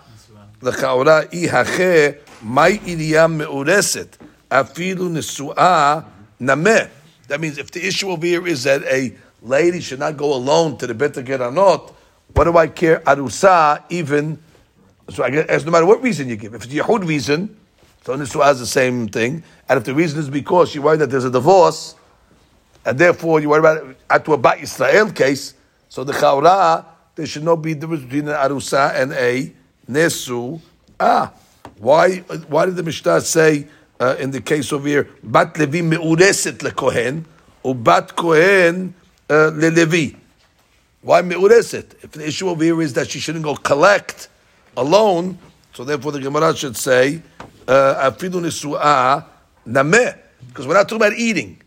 Speaker 1: Lechaora ihache mai iriya meureset afilu nesua nameh. That means if the issue over here is that a lady should not go alone to the Beta Geranot, what do I care? Arusa even. So I guess no matter what reason you give, if it's Yehud reason, so Nisua is the same thing. And if the reason is because you worry that there's a divorce, and therefore you worry about it at to a Bat Israel case, so the Chaura, there should not be difference between an Arusa and a Nesu. Ah, why, why did the Mishnah say uh, in the case over here, Bat Levi Meureset leKohen, or Bat Kohen uh, leLevi? Why Meureset? If the issue over here is that she shouldn't go collect alone, so therefore the Gemara should say, uh, Afidu Nisu'ah Nameh. Because we're not talking about eating.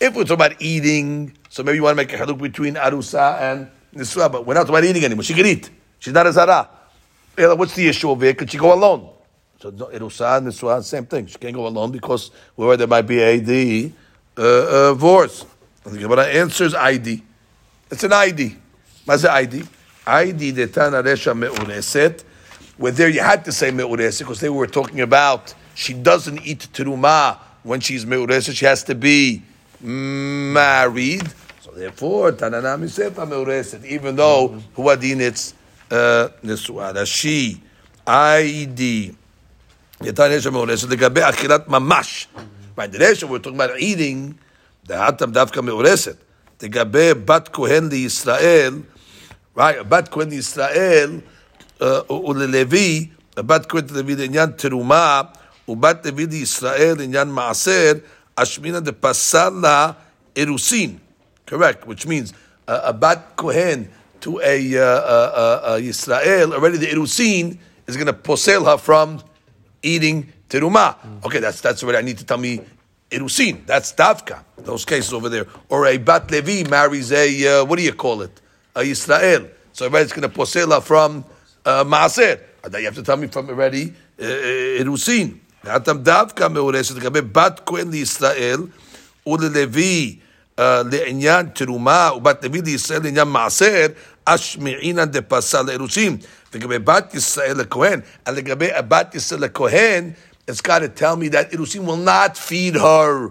Speaker 1: If we're talking about eating, so maybe you want to make a haluk between Arusa and Nisu'ah, but we're not talking about eating anymore. She can eat. She's not a Zara. Yeah, What's the issue over here? Could she go alone? So no, Arusa, Nisu'ah, same thing. She can't go alone because we're there might be a the, uh, uh, divorce. And the Gemara answers ID. It's an ID. What's the ID? ID detana resha meureset. Where there you had to say meureset because they were talking about she doesn't eat teruma when she's meureset. She has to be married. So therefore, tanana misefa meureset. Even though huadin it's uh, nesua. That's she. ID. Detana resha meureset. Legabe achilat mamash. Right, the resha we're talking about eating. דעתם דווקא מאורסת. לגבי בת כהן לישראל, right, בת כהן לישראל uh, וללוי, בת כהן ללוי לעניין תרומה, ובת לוי לישראל לעניין מעשר, אשמינא דפסל לה אירוסין. Correct, which means uh, a bat kohen to a, uh, uh, uh, Yisrael, already the irusin is going to posel her from eating teruma. Okay, that's that's what I need to tell me irusin. That's davka. Those cases over there, or a bat levi marries a uh, what do you call it? A Yisrael. So everybody's going to posel her from uh, maaser. And then you have to tell me from already uh, irusin. Atam davka meoreset לגבי בת כהן לישראל וללוי uh, לעניין תרומה ובת לוי לישראל לעניין מעשר, אשמעינא דפסל לאירוסין. לגבי בת ישראל לכהן, and לגבי הבת ישראל לכהן, it's got to tell me that אירוסין will not feed her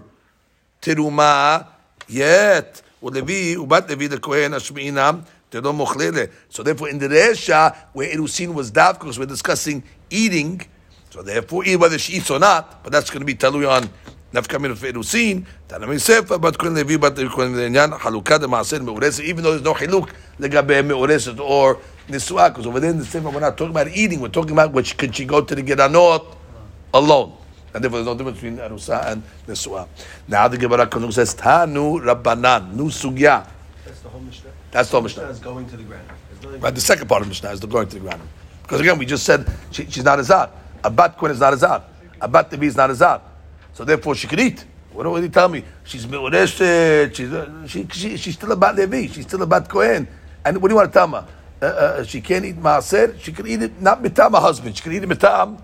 Speaker 1: תרומה yet. ולוי ובת לוי לכהן אשמעינם דלא מוכללה. So therefore in the Resha, where אירוסין was dafka, because we're discussing eating, so therefore, either whether she eats or not, but that's going to be talui on ferusin. Tanami sefer bat kun levi bat kun lenyan halukah de maaser meureset. Even though there's no haluk legabe meureset or nisua, because over there in the sefer we're not talking about eating. We're talking about which could she go to the geranot alone. And therefore, there's no difference between arusa and nisua. Now the Gemara Kanuk says tanu rabbanan nu sugya.
Speaker 3: That's the whole Mishnah.
Speaker 1: That's the whole Mishnah.
Speaker 3: is going to the ground.
Speaker 1: Right, the second part of Mishnah is the going to the ground. Because again, we just said she, she's not a zar. A bat queen is not a zar. A bat is not a zar. So therefore, she could eat. What do you tell me? She's meureshet. She's uh, she, she, she's still a bat levi. She's still a bat kohen. And what do you want to tell me? Uh, uh, she can't eat maaser. She can eat it not mitam her husband. She can eat it mitam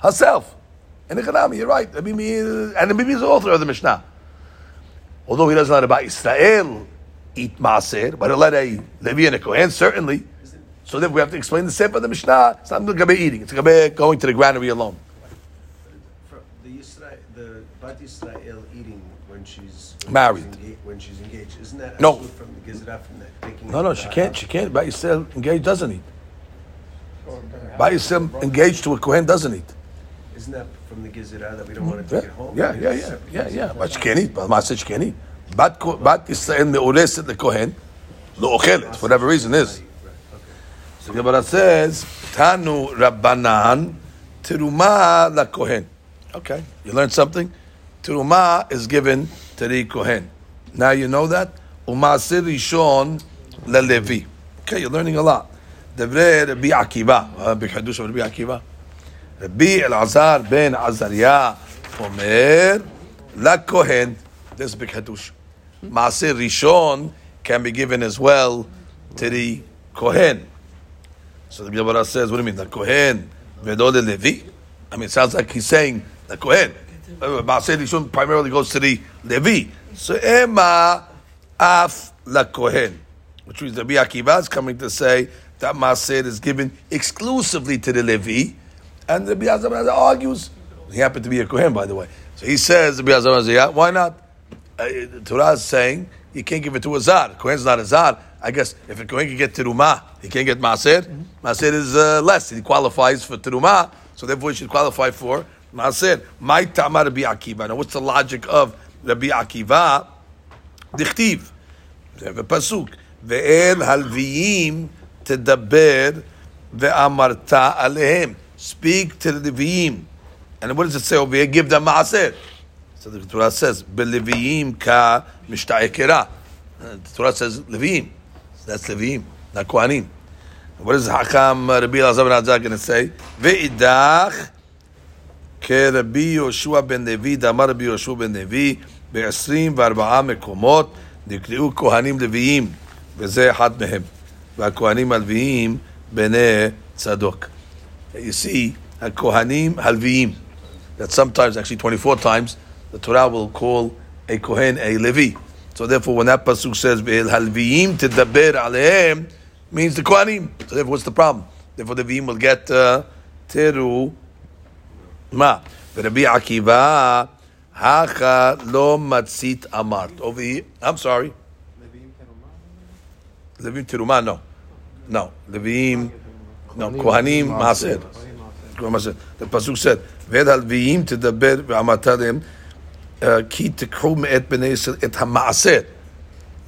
Speaker 1: herself. And the Chanami, you're right. And the Bibi is the author of the Mishnah. Although he doesn't let about Israel eat maaser, but he'll let a Levi and a Kohen certainly. So then we have to explain the sefer of the Mishnah. It's not Gabe eating. It's Gabe going to the granary alone.
Speaker 3: For the Yisrael, the Bat Yisrael eating when she's when
Speaker 1: Married.
Speaker 3: she's enga- when she's engaged, isn't that
Speaker 1: No.
Speaker 3: from the Gezerah from that taking?
Speaker 1: No, no, she can't. She can't. By Yisrael engaged doesn't eat. By Yisrael engaged to a Kohen doesn't eat.
Speaker 3: Isn't that from the Gezerah that we don't want to take
Speaker 1: Yeah,
Speaker 3: it home?
Speaker 1: yeah, yeah, yeah, yeah, yeah. But she can't eat. But Maaser she can't eat. Bat Bat me'oreset the Kohen lo ochelet whatever reason is. So the Gemara says, Tanu Rabbanan, Teruma la Kohen. Okay, you learned something. Teruma is given to the Kohen. Now you know that. Umasir Rishon LeLevi. Okay, you're learning a lot. Devre Rabbi Akiva. Uh, B'chadush of Rabbi Akiva. Rabbi Elazar ben Azariah Omer LaKohen. This is B'chadush. Masir Rishon can be given as well to the Kohen. So the Gemara says, what do you mean, the Kohen? Vedole Levi? I mean, it sounds like he's saying the kohen. Uh, Maaser rishon primarily goes to the levi. So ema af la kohen, which means the Akiva is coming to say that maaser is given exclusively to the levi, and the Biazam argues. He happened to be a kohen, by the way. So he says the Biazam yeah, why not? Uh, Torah is saying you can't give it to a zar. Kohen's not a zar. I guess if a kohen can get teruma, he can't get maaser. Maaser is uh, less. He qualifies for teruma, so therefore he should qualify for maaser. My tamar Rabbi Akiva. Now, what's the logic of Rabbi Akiva? Dichtiv. They have a pasuk. Ve'el halviyim tedaber ve'amarta alehem. Speak to the Leviyim. And what does it say over here? Give them maaser. So the Torah says, "Beleviyim ka mishta'ekera." The Torah says Leviyim. That's Leviyim, not Kohanim. What is Hakam Rabbi Elazar ben Azar going to say? Ve'idach כרבי יהושע בן לוי, דאמר רבי יהושע בן לוי, בעשרים וארבעה מקומות נקראו כהנים לוויים, וזה אחד מהם. והכהנים הלוויים בני צדוק. You see, הכהנים הלוויים, that sometimes, actually 24 times, the Torah will call a Kohen a Levi. So therefore, when that pasuk says, "Halviyim tedaber alehem," means the Kohanim. So therefore, what's the problem? Therefore, the Leviim will get uh, teru מה? ורבי עקיבא, הכה לא מצית אמרת. Over here, I'm sorry. לווים תרומה, no. No. לווים, no. כהנים, מעשר. מעשר. The פסוק said, ואת הלוויים תדבר ואמרת להם, אה, כי תקחו מאת בני ישראל את המעשר.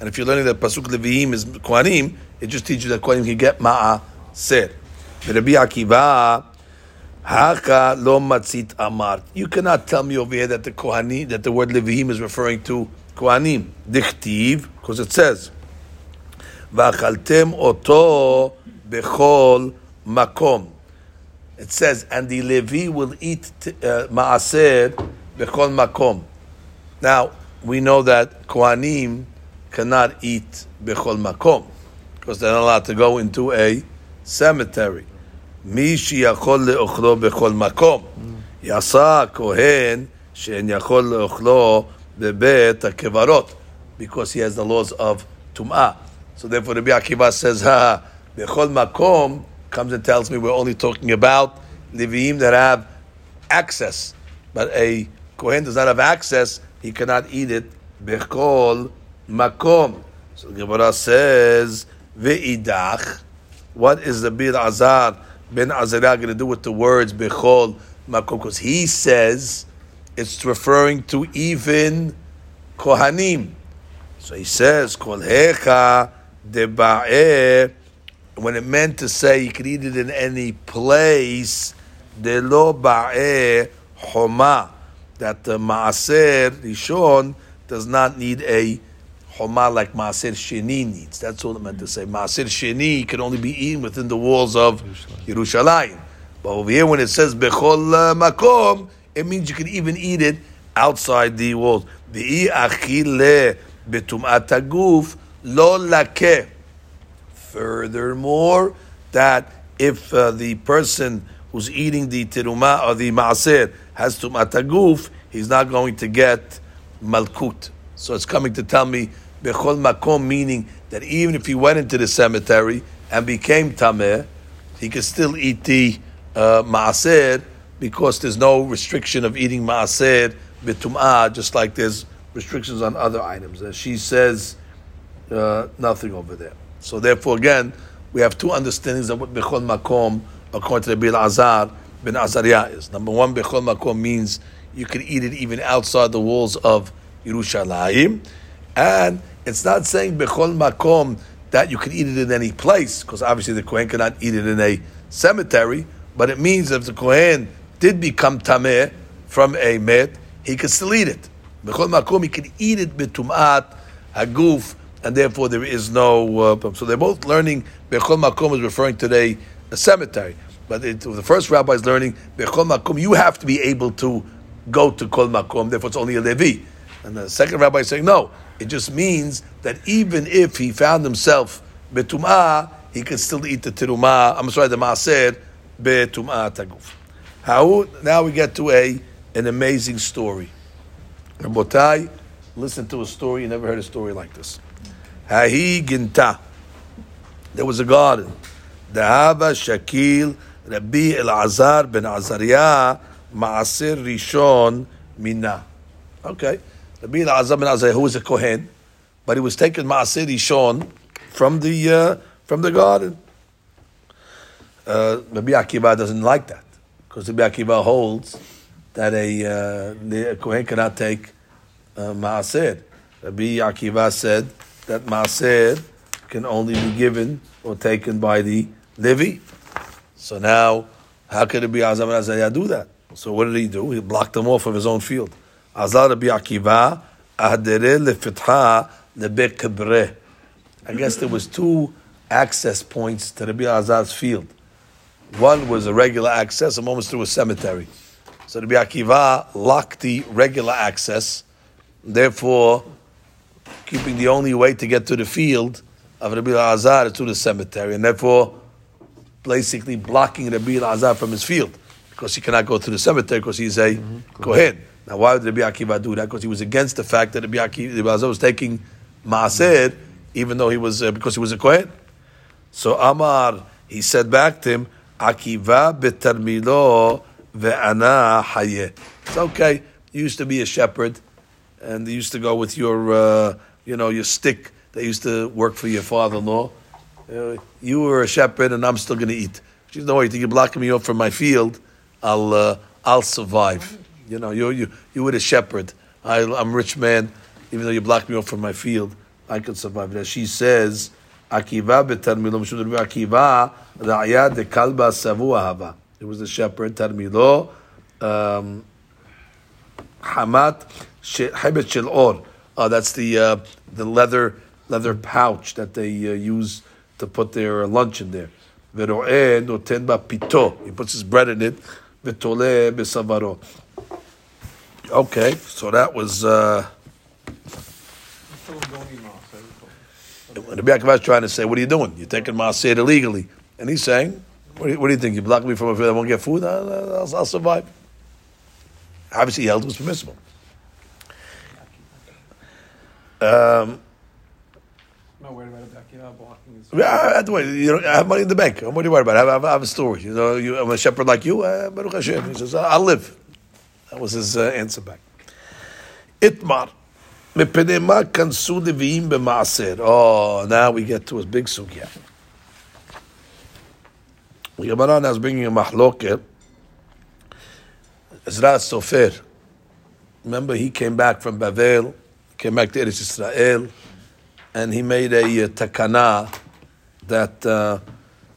Speaker 1: And if you're learning that pasuk Leviim is Kohanim, it just teaches that Kohanim can get Ma'aser. Rabbi Akiva, Haka lo matzit amart. You cannot tell me over here that the Kohanim, that the word Leviim is referring to Kohanim. Dichtiv, because it says, V'achaltem oto bechol makom. It says, and the Levi will eat uh, Ma'aser bechol makom. Now, we know that Kohanim cannot eat bechol makom because they're not allowed to go into a cemetery. מי שיכול לאוכלו בכל מקום. יעשה הכהן שאין יכול לאוכלו בבית הקברות, because he has the laws of טומאה. So therefore Rabbi Akiva says, ha, בכל מקום comes and tells me we're only talking about Leviim that have access. But a Kohen does not have access, he cannot eat it bechol makom. So the Gemara says, ve'idach. What is the Bir Azar Ben Azariah going to do with the words bechol makom? Because he says it's referring to even Kohanim. So he says, kol hecha deba'eh, when it meant to say you could eat it in any place, de lo ba'eh homa, that the maaser rishon does not need a homa like maaser sheni needs. That's all it meant to say. Maaser sheni can only be eaten within the walls of Yerushalayim. But over here, when it says bechol uh, makom, it means you can even eat it outside the walls. V'i achile betumat aguf lo lakeh. Furthermore, that if uh, the person who's eating the teruma or the maaser has tumat aguf, he's not going to get malkut. So it's coming to tell me bechol makom, meaning that even if he went into the cemetery and became tameh, he could still eat the uh, maaser because there's no restriction of eating maaser bitum'ah, just like there's restrictions on other items. As she says, uh, nothing over there. So therefore, again, we have two understandings of what bechol makom, according to the Bil Azar, ben Azariah is. Number one, bechol makom means you can eat it even outside the walls of Yerushalayim, and it's not saying bechol makom that you can eat it in any place, because obviously the kohen cannot eat it in a cemetery. But it means if the kohen did become tameh from a met, he could still eat it. Bechol makom, he can eat it bitumat haguf, and therefore there is no. Uh, so they're both learning. Bechol makom is referring to the a cemetery, but it, the first rabbi is learning bechol makom. You have to be able to go to Kol Makom, therefore it's only a Levi. And the second rabbi is saying, no, it just means that even if he found himself betum'ah, he could still eat the terumah, I'm sorry, the maaser, betum'ah taguf. How, now we get to a, an amazing story. Rabotai, listen to a story, you never heard a story like this. Hahi ginta. There was a garden. Dahava Shakil Rabbi Elazar ben Azariah Maaser Rishon Mina. Okay. Rabbi Elazar ben Azariah, who was a Kohen, but he was taking Maaser Rishon from the, uh, from the garden. Uh, Rabbi Akiva doesn't like that because Rabbi Akiva holds that a, uh, the Kohen cannot take uh, Maaser. Rabbi Akiva said that Maaser can only be given or taken by the Levi. So now, how could it be Azam and Azariah do that? So what did he do? He blocked them off of his own field. Azar Rabbi Akiva, Ahdere lefitha lebe kebre. I guess there was two access points to Rabbi Azar's field. One was a regular access, and one was through a cemetery. So Rabbi Akiva locked the regular access, therefore keeping the only way to get to the field of Rabbi Azar to the cemetery, and therefore basically blocking Rabbi Azar from his field because he cannot go to the cemetery because he's a mm-hmm. Kohen. Now, why would Rabbi Akiva do that? Because he was against the fact that Rabbi Akiva was taking Maaser, even though he was uh, because he was a Kohen. So Amar, he said back to him, Akiva betarmilo ve'ana haye. It's okay. You used to be a shepherd, and you used to go with your, uh, you know, your stick. They used to work for your father-in-law. Uh, you were a shepherd, and I'm still going to eat. She's "No, think you're blocking me off from my field? I'll, uh, I'll survive. You know, you, you, you were a shepherd. I, I'm a rich man. Even though you blocked me off from my field, I could survive." As she says, "Akiva betarmilo mishum Akiva ra'ya de kalba savu ahava." It was the shepherd tarmilo. Um, Hamat Hebet Shel Or. Oh, that's the uh, the leather leather pouch that they uh, use to put their lunch in there. He puts his bread in it. Okay, so that was. Uh, Rabbi Akiva is trying to say, "What are you doing? You're taking maaser illegally," and he's saying, "What do you, what do you think? You block me from a field, I won't get food. I'll, I'll, I'll survive." Obviously, he held it was permissible. Um,
Speaker 2: I'm not worried about it. Akiva blocking his.
Speaker 1: Yeah, I, I, you know, I have money in the bank. What are you worried about? I have, I have, I have a story. You know, you, I'm a shepherd like you. Uh, Baruch Hashem. He says, I'll live. That was his uh, answer back. Itmar. Mepenema kansu. Oh, now we get to his big sugya. The Gemara now is bringing a mahloket. Ezra Sofer. Remember, he came back from Bavel, came back to Eretz Israel, and he made a uh, takana that uh,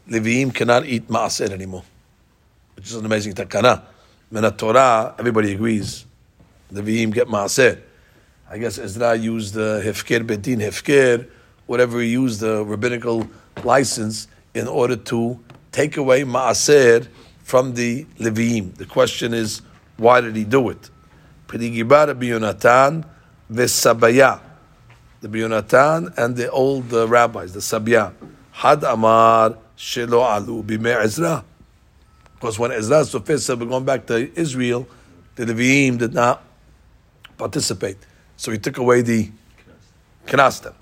Speaker 1: Leviim cannot eat maaser anymore, which is an amazing takana. In Torah, everybody agrees The Leviim get maaser. I guess Ezra used the hefker bedin hefker, whatever he used the rabbinical license in order to take away maaser from the Leviim. The question is, why did he do it? Pedigibar Yonatan v'Sabaya, the Yonatan and the old uh, rabbis, the Sabya. Had Amar Shelo Alu Bimei Ezra. Because when Ezra Sofer said we're going back to Israel, the Leviim did not participate. So he took away the Knastem.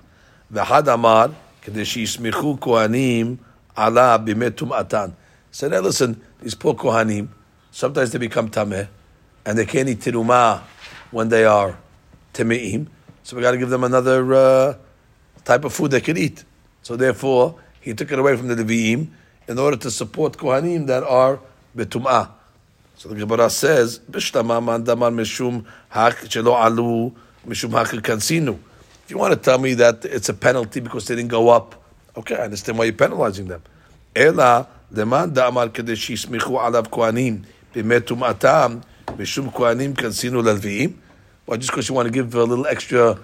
Speaker 1: The Amar Kadesh Yismichu Kohanim Ala Bimei Tum'atan. Said, hey, listen, these poor Kohanim, sometimes they become Tameh, and they can't eat Tirumah when they are Teme'im. So we got to give them another uh, type of food they can eat. So therefore, he took it away from the Levi'im in order to support Kohanim that are Betum'ah. So the Gemara says, "Bishtama man damar mishum hak shelo alu mishum hak kansinu." If you want to tell me that it's a penalty because they didn't go up, okay, I understand why you're penalizing them. Ela leman damar kadesh yismichu alav kohanim b'metum atam mishum kohanim kansinu lalviim. Well, just because you want to give a little extra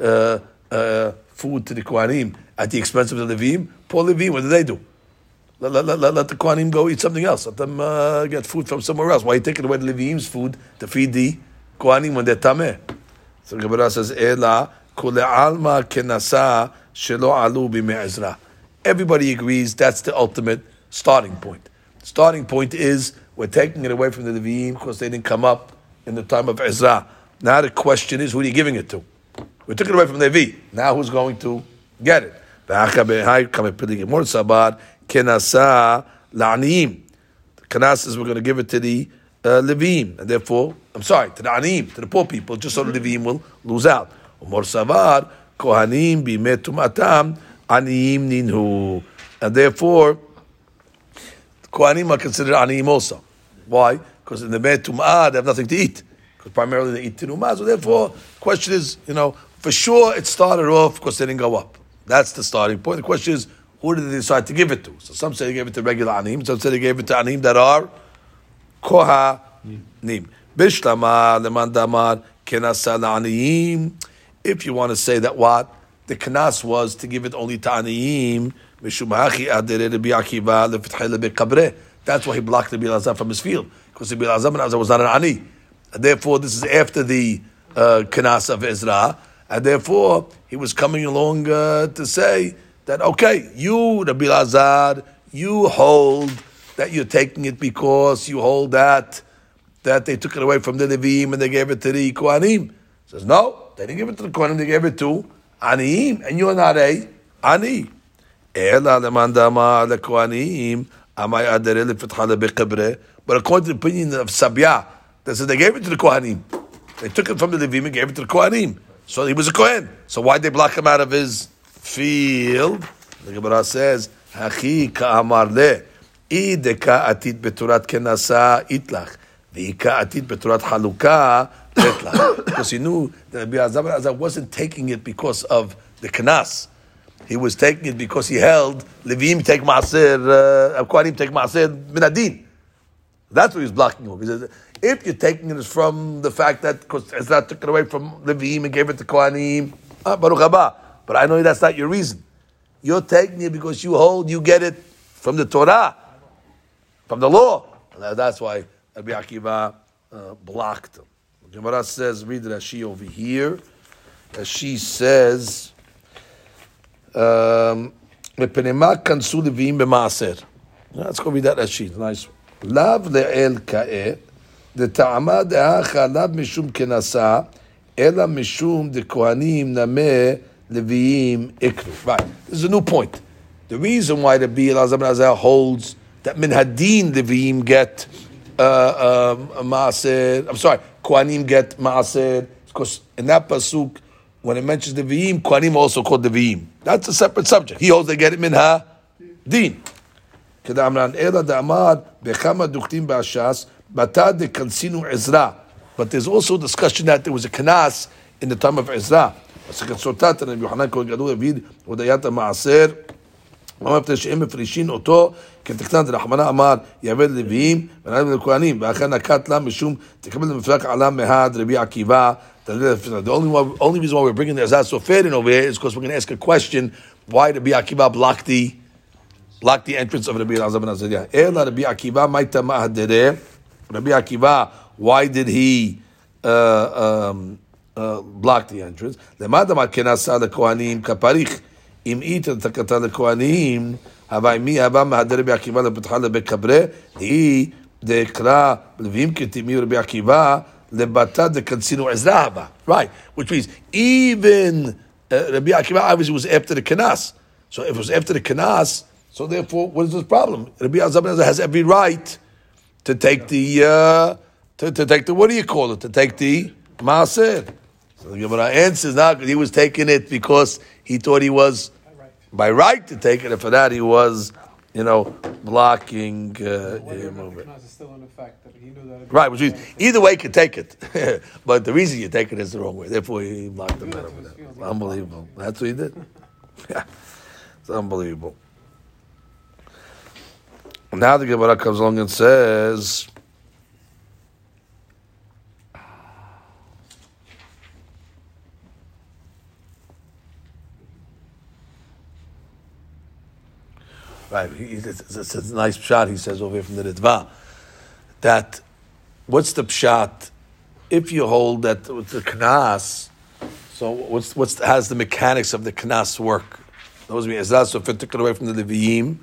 Speaker 1: uh, uh, food to the kohanim at the expense of the levim, poor levim, what do they do? Let, let, let, let, the Kohanim go eat something else. Let them uh, get food from somewhere else. Why are you taking away the Leviim's food to feed the Kohanim when they're tameh? So Gemara says, "Ela kule alma kenasa shelo alu b'me'ezra." Everybody agrees that's the ultimate starting point. Starting point is we're taking it away from the Leviim because they didn't come up in the time of Ezra. Now the question is, who are you giving it to? We took it away from Levi. Now who's going to get it? Kenasa la'aniyim. Kanas is we're going to give it to the uh, Levim, and therefore, I'm sorry, to the Aniyim, to the poor people, just so the Levim will lose out. Umar Savar, Kohanim bimetum atam, Aniyim ninhu. And therefore, Kohanim are considered Aniyim also. Why? Because in the Metumah, they have nothing to eat. Because primarily they eat Tinumah. So therefore, the question is, you know, for sure it started off because they didn't go up. That's the starting point. The question is, who did they decide to give it to? So some say they gave it to regular Anim, some say they gave it to Anim that are Kohanim. Bishlama leman damar kenasa la'aniyim. If you want to say that what the kenas was to give it only to aniyim, Rabbi. That's why he blocked the Bilazar from his field because the Bilazar was not an ani, and therefore this is after the uh, kenas of Ezra, and therefore he was coming along uh, to say that okay, you the Bilazar, you hold that you're taking it because you hold that that they took it away from the Levim and they gave it to the Kohanim. Says no, they didn't give it to the Kohanim, they gave it to Aniim, and you're not a Ani. Ela lemandama the Kohanim, amay adere lefetcha lebekebre. But according to the opinion of Sabia, they said they gave it to the Kohanim. They took it from the Levim and gave it to the Kohanim. So he was a Kohen. So why did they block him out of his field? The Gemara says, Hachi ka'amar le. Ideka atit beturat kenasa itlach. V'ika atit beturat haluka itlach. Because he knew that Rabbi Azar wasn't taking it because of the kenas. He was taking it because he held Levim take maaser, uh, take maaser minadin. That's what he's blocking over. He says, if you're taking it from the fact that because Ezra took it away from Levim and gave it to Kohanim, ah, Baruch haba. But I know that's not your reason. You're taking it because you hold, you get it from the Torah, from the law. And that's why Rabbi Akiva uh, blocked him. Gemara says, read Rashi over here. Rashi says, um, "Mepenema kansu levim b'maaser." Let's go read that Rashi. Nice. Lav le'el ka'e, דטעמה דאחה לאו משום כנסה, אלא משום דכהנים נמה לוויים יקנו. Right. This is a new point. The reason why the Biel Azam Azar holds that min hadin leviim get uh, um, maaser, I'm sorry, Kohanim get maaser, because in that pasuk, when it mentions the V'im, Kohanim also called the V'im. That's a separate subject. He holds they get it min ha din. כדאמרן, אלא דאמר בכמה דוכתים בהש"ס, בתא דקנסינו עזרא. But there's also discussion that there was a kanas in the time of Ezra. יוחנן כהן גדול המעשר. אמר פתאום שהם מפרישים אותו אמר ונעלם לכהנים ואכן נקט לה משום תקבל מהד רבי עקיבא The only, only reason why we're bringing the Ezra Sofer in over here is because we're going to ask a question why Rabbi Akiva blocked the, blocked the entrance of Rabbi Azaz and Azariah. Ela Rabbi Akiva maita. Rabbi Akiva, why did he uh, um, uh, block the entrance? למד אמר כן עשה לכהנים כפריך. אם איתא תקתה לכהנים, הווי מי הבא מהדר רבי עקיבא לפתחה לבית קברה, היא דקרא לווים כתימי רבי עקיבא לבתא דקנסינו עזרא הבא. Right, which means even uh, Rabbi Akiva obviously was after the Kanas. So if it was after the Kanas, so therefore, what is this problem? Rabbi Azam has every right to take the uh, to, to take the what do you call it? To take the maaser. So the Gemara answers now because he was taking it because he thought he was by right to take it, and for that he was, you know, blocking uh, him over. it.
Speaker 2: Knas is still in effect. That he knew that. it-
Speaker 1: Right, which means either way you can take it, but the reason you take it is the wrong way. Therefore, he blocked him out over that. Unbelievable. That's what he did. Yeah, it's unbelievable. Now the Gemara comes along and says. Right, it's, it's a nice shot. He says over here from the Ritva that what's the pshat if you hold that with the knas? So what's what's how's the mechanics of the knas work? Those mean Ezra so took it away from the Leviim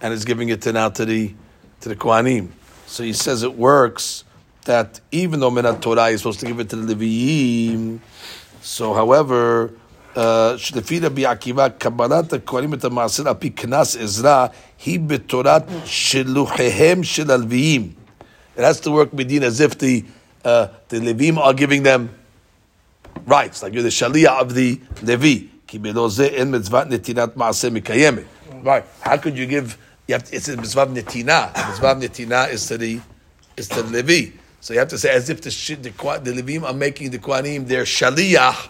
Speaker 1: and is giving it to now to the to the Kohanim. So he says it works that even though Minat Torah is supposed to give it to the Leviim, so however. שלפי רבי עקיבא, קבלת הכהנים את המעשר על פי קנס עזרא היא בתורת שלוחיהם של הלוויים. It has to work medin as if the uh, the Levim are giving them rights, like you're the Shalia of the Levi. כי בלא זה אין מצוות נתינת מעשה מקיימת. Right. How could you give, you have to, it's a mitzvah netina. Mitzvah netina is to the, is to the Levi. So you have to say as if the, the, the Levim are making the Kohanim their Shaliach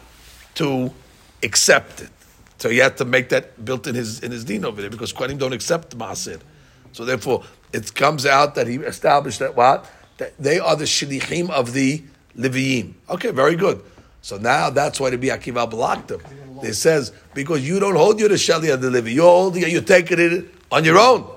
Speaker 1: to accept it. So he had to make that built in his in his deen over there because Kohanim don't accept Maasir. So therefore, it comes out that he established that what that they are the shlichim of the Leviim. Okay, very good. So now that's why the Akiva blocked them. It says because you don't hold your the shali of the Levi, you're holding it, you're taking it on your own,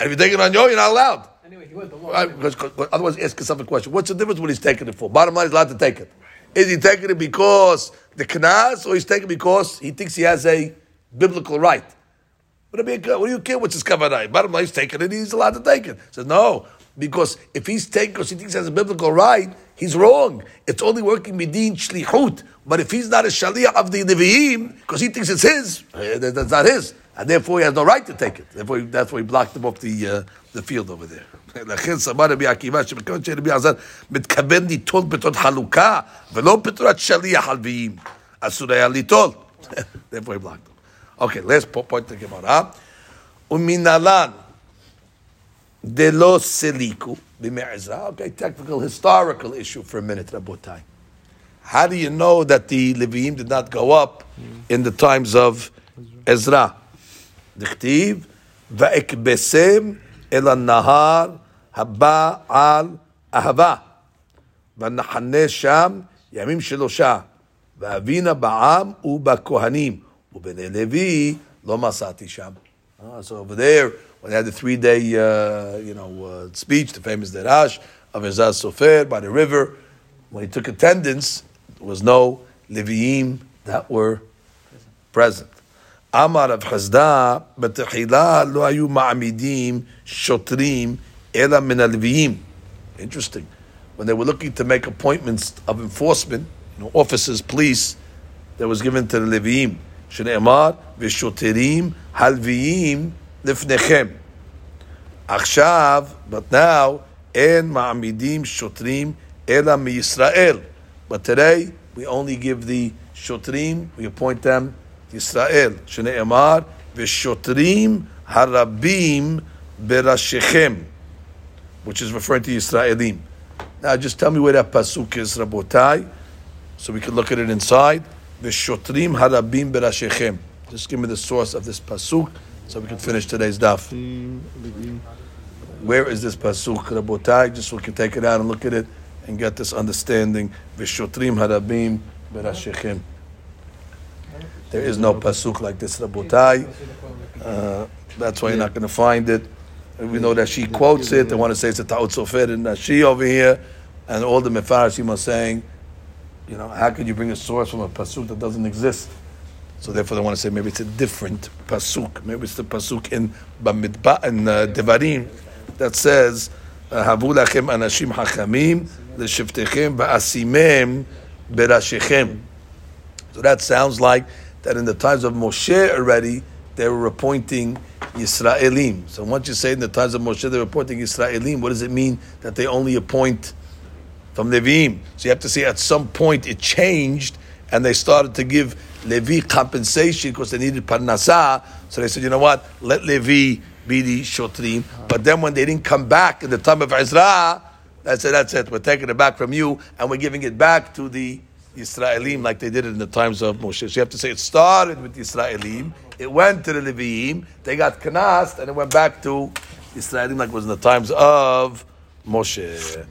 Speaker 1: and if you take it on your own, you're not allowed.
Speaker 2: Anyway, he went the law.
Speaker 1: Right, because, because otherwise, ask yourself a question: What's the difference what he's taking it for? Bottom line, he's allowed to take it. Is he taking it because the knas, or he's taking it because he thinks he has a biblical right? What do you, care what's his kavanah? Bottom line, he's taking it. He's allowed to take it. Says no, because if he's taking because he thinks he has a biblical right, he's wrong. It's only working midin shlichut. But if he's not a shaliach of the nevi'im because he thinks it's his, eh, that's not his, and therefore he has no right to take it. Therefore, that's why he blocked him off the uh, the field over there. לכן סבר רבי עקיבא שמכיוון שרבי עזר מתכוון ליטול בתור חלוקה ולא בתורת שליח הלוויים, אסור היה ליטול. therefore he blocked him. Okay, last point to Gemara. ומנהלן דלא סליקו בימי עזרא. Okay, technical, historical issue for a minute, רבותיי. How do you know that the Leviim did not go up in the times of Ezra? דכתיב, ואקבסם אל הנהר הבא על אהבה. ונחנה שם ימים שלושה, ואבינה בעם ובכהנים, ובני לוי לא מסעתי שם. Uh, so over there, when they had the three-day, uh, you know, uh, speech, the famous Derash of Ezra Sofer by the river, when he took attendance, there was no Leviim that were present. Amar of Chisda, בתחילה לא היו מעמידים שוטרים אלא מן הלוויים. Interesting. When they were looking to make appointments of enforcement, you know, officers, police, that was given to the Leviim. שנאמר, ושוטרים הלוויים לפניכם. עכשיו, but now, אין מעמידים שוטרים אלא מישראל. But today, we only give the שוטרים, we appoint them ישראל, שנאמר, ושוטרים הרבים בראשיכם, which is referring to Yisraelim. Now, just tell me where that pasuk is, Rabotai, so we can look at it inside. V'shotrim harabim berashechem. Just give me the source of this pasuk, so we can finish today's daf. Where is this pasuk, Rabotai? Just so we can take it out and look at it and get this understanding. V'shotrim harabim berashechem. There is no pasuk like this, Rabotai. Uh, that's why you're not going to find it. And we know that she quotes it. They want to say it's a Ta'ut Sofer and she over here. And all the Mefarshim are saying, you know, how could you bring a source from a pasuk that doesn't exist? So therefore, they want to say maybe it's a different pasuk. Maybe it's the pasuk in Bamidba in uh, Devarim that says, "Havu lachem anashim hachamim l'shiftechem va'asimem berashechem." So that sounds like that in the times of Moshe already they were appointing Yisraelim. So once you say in the times of Moshe they were appointing Yisraelim, what does it mean that they only appoint from Leviim? So you have to see at some point it changed and they started to give Levi compensation because they needed parnasah. So they said, you know what, let Levi be the shotrim. But then when they didn't come back in the time of Ezra, that's it, that's it. We're taking it back from you and we're giving it back to the Yisraelim like they did it in the times of Moshe. So you have to say it started with Yisraelim, it went to the Leviim, they got kanast, and it went back to Yisraelim like it was in the times of Moshe.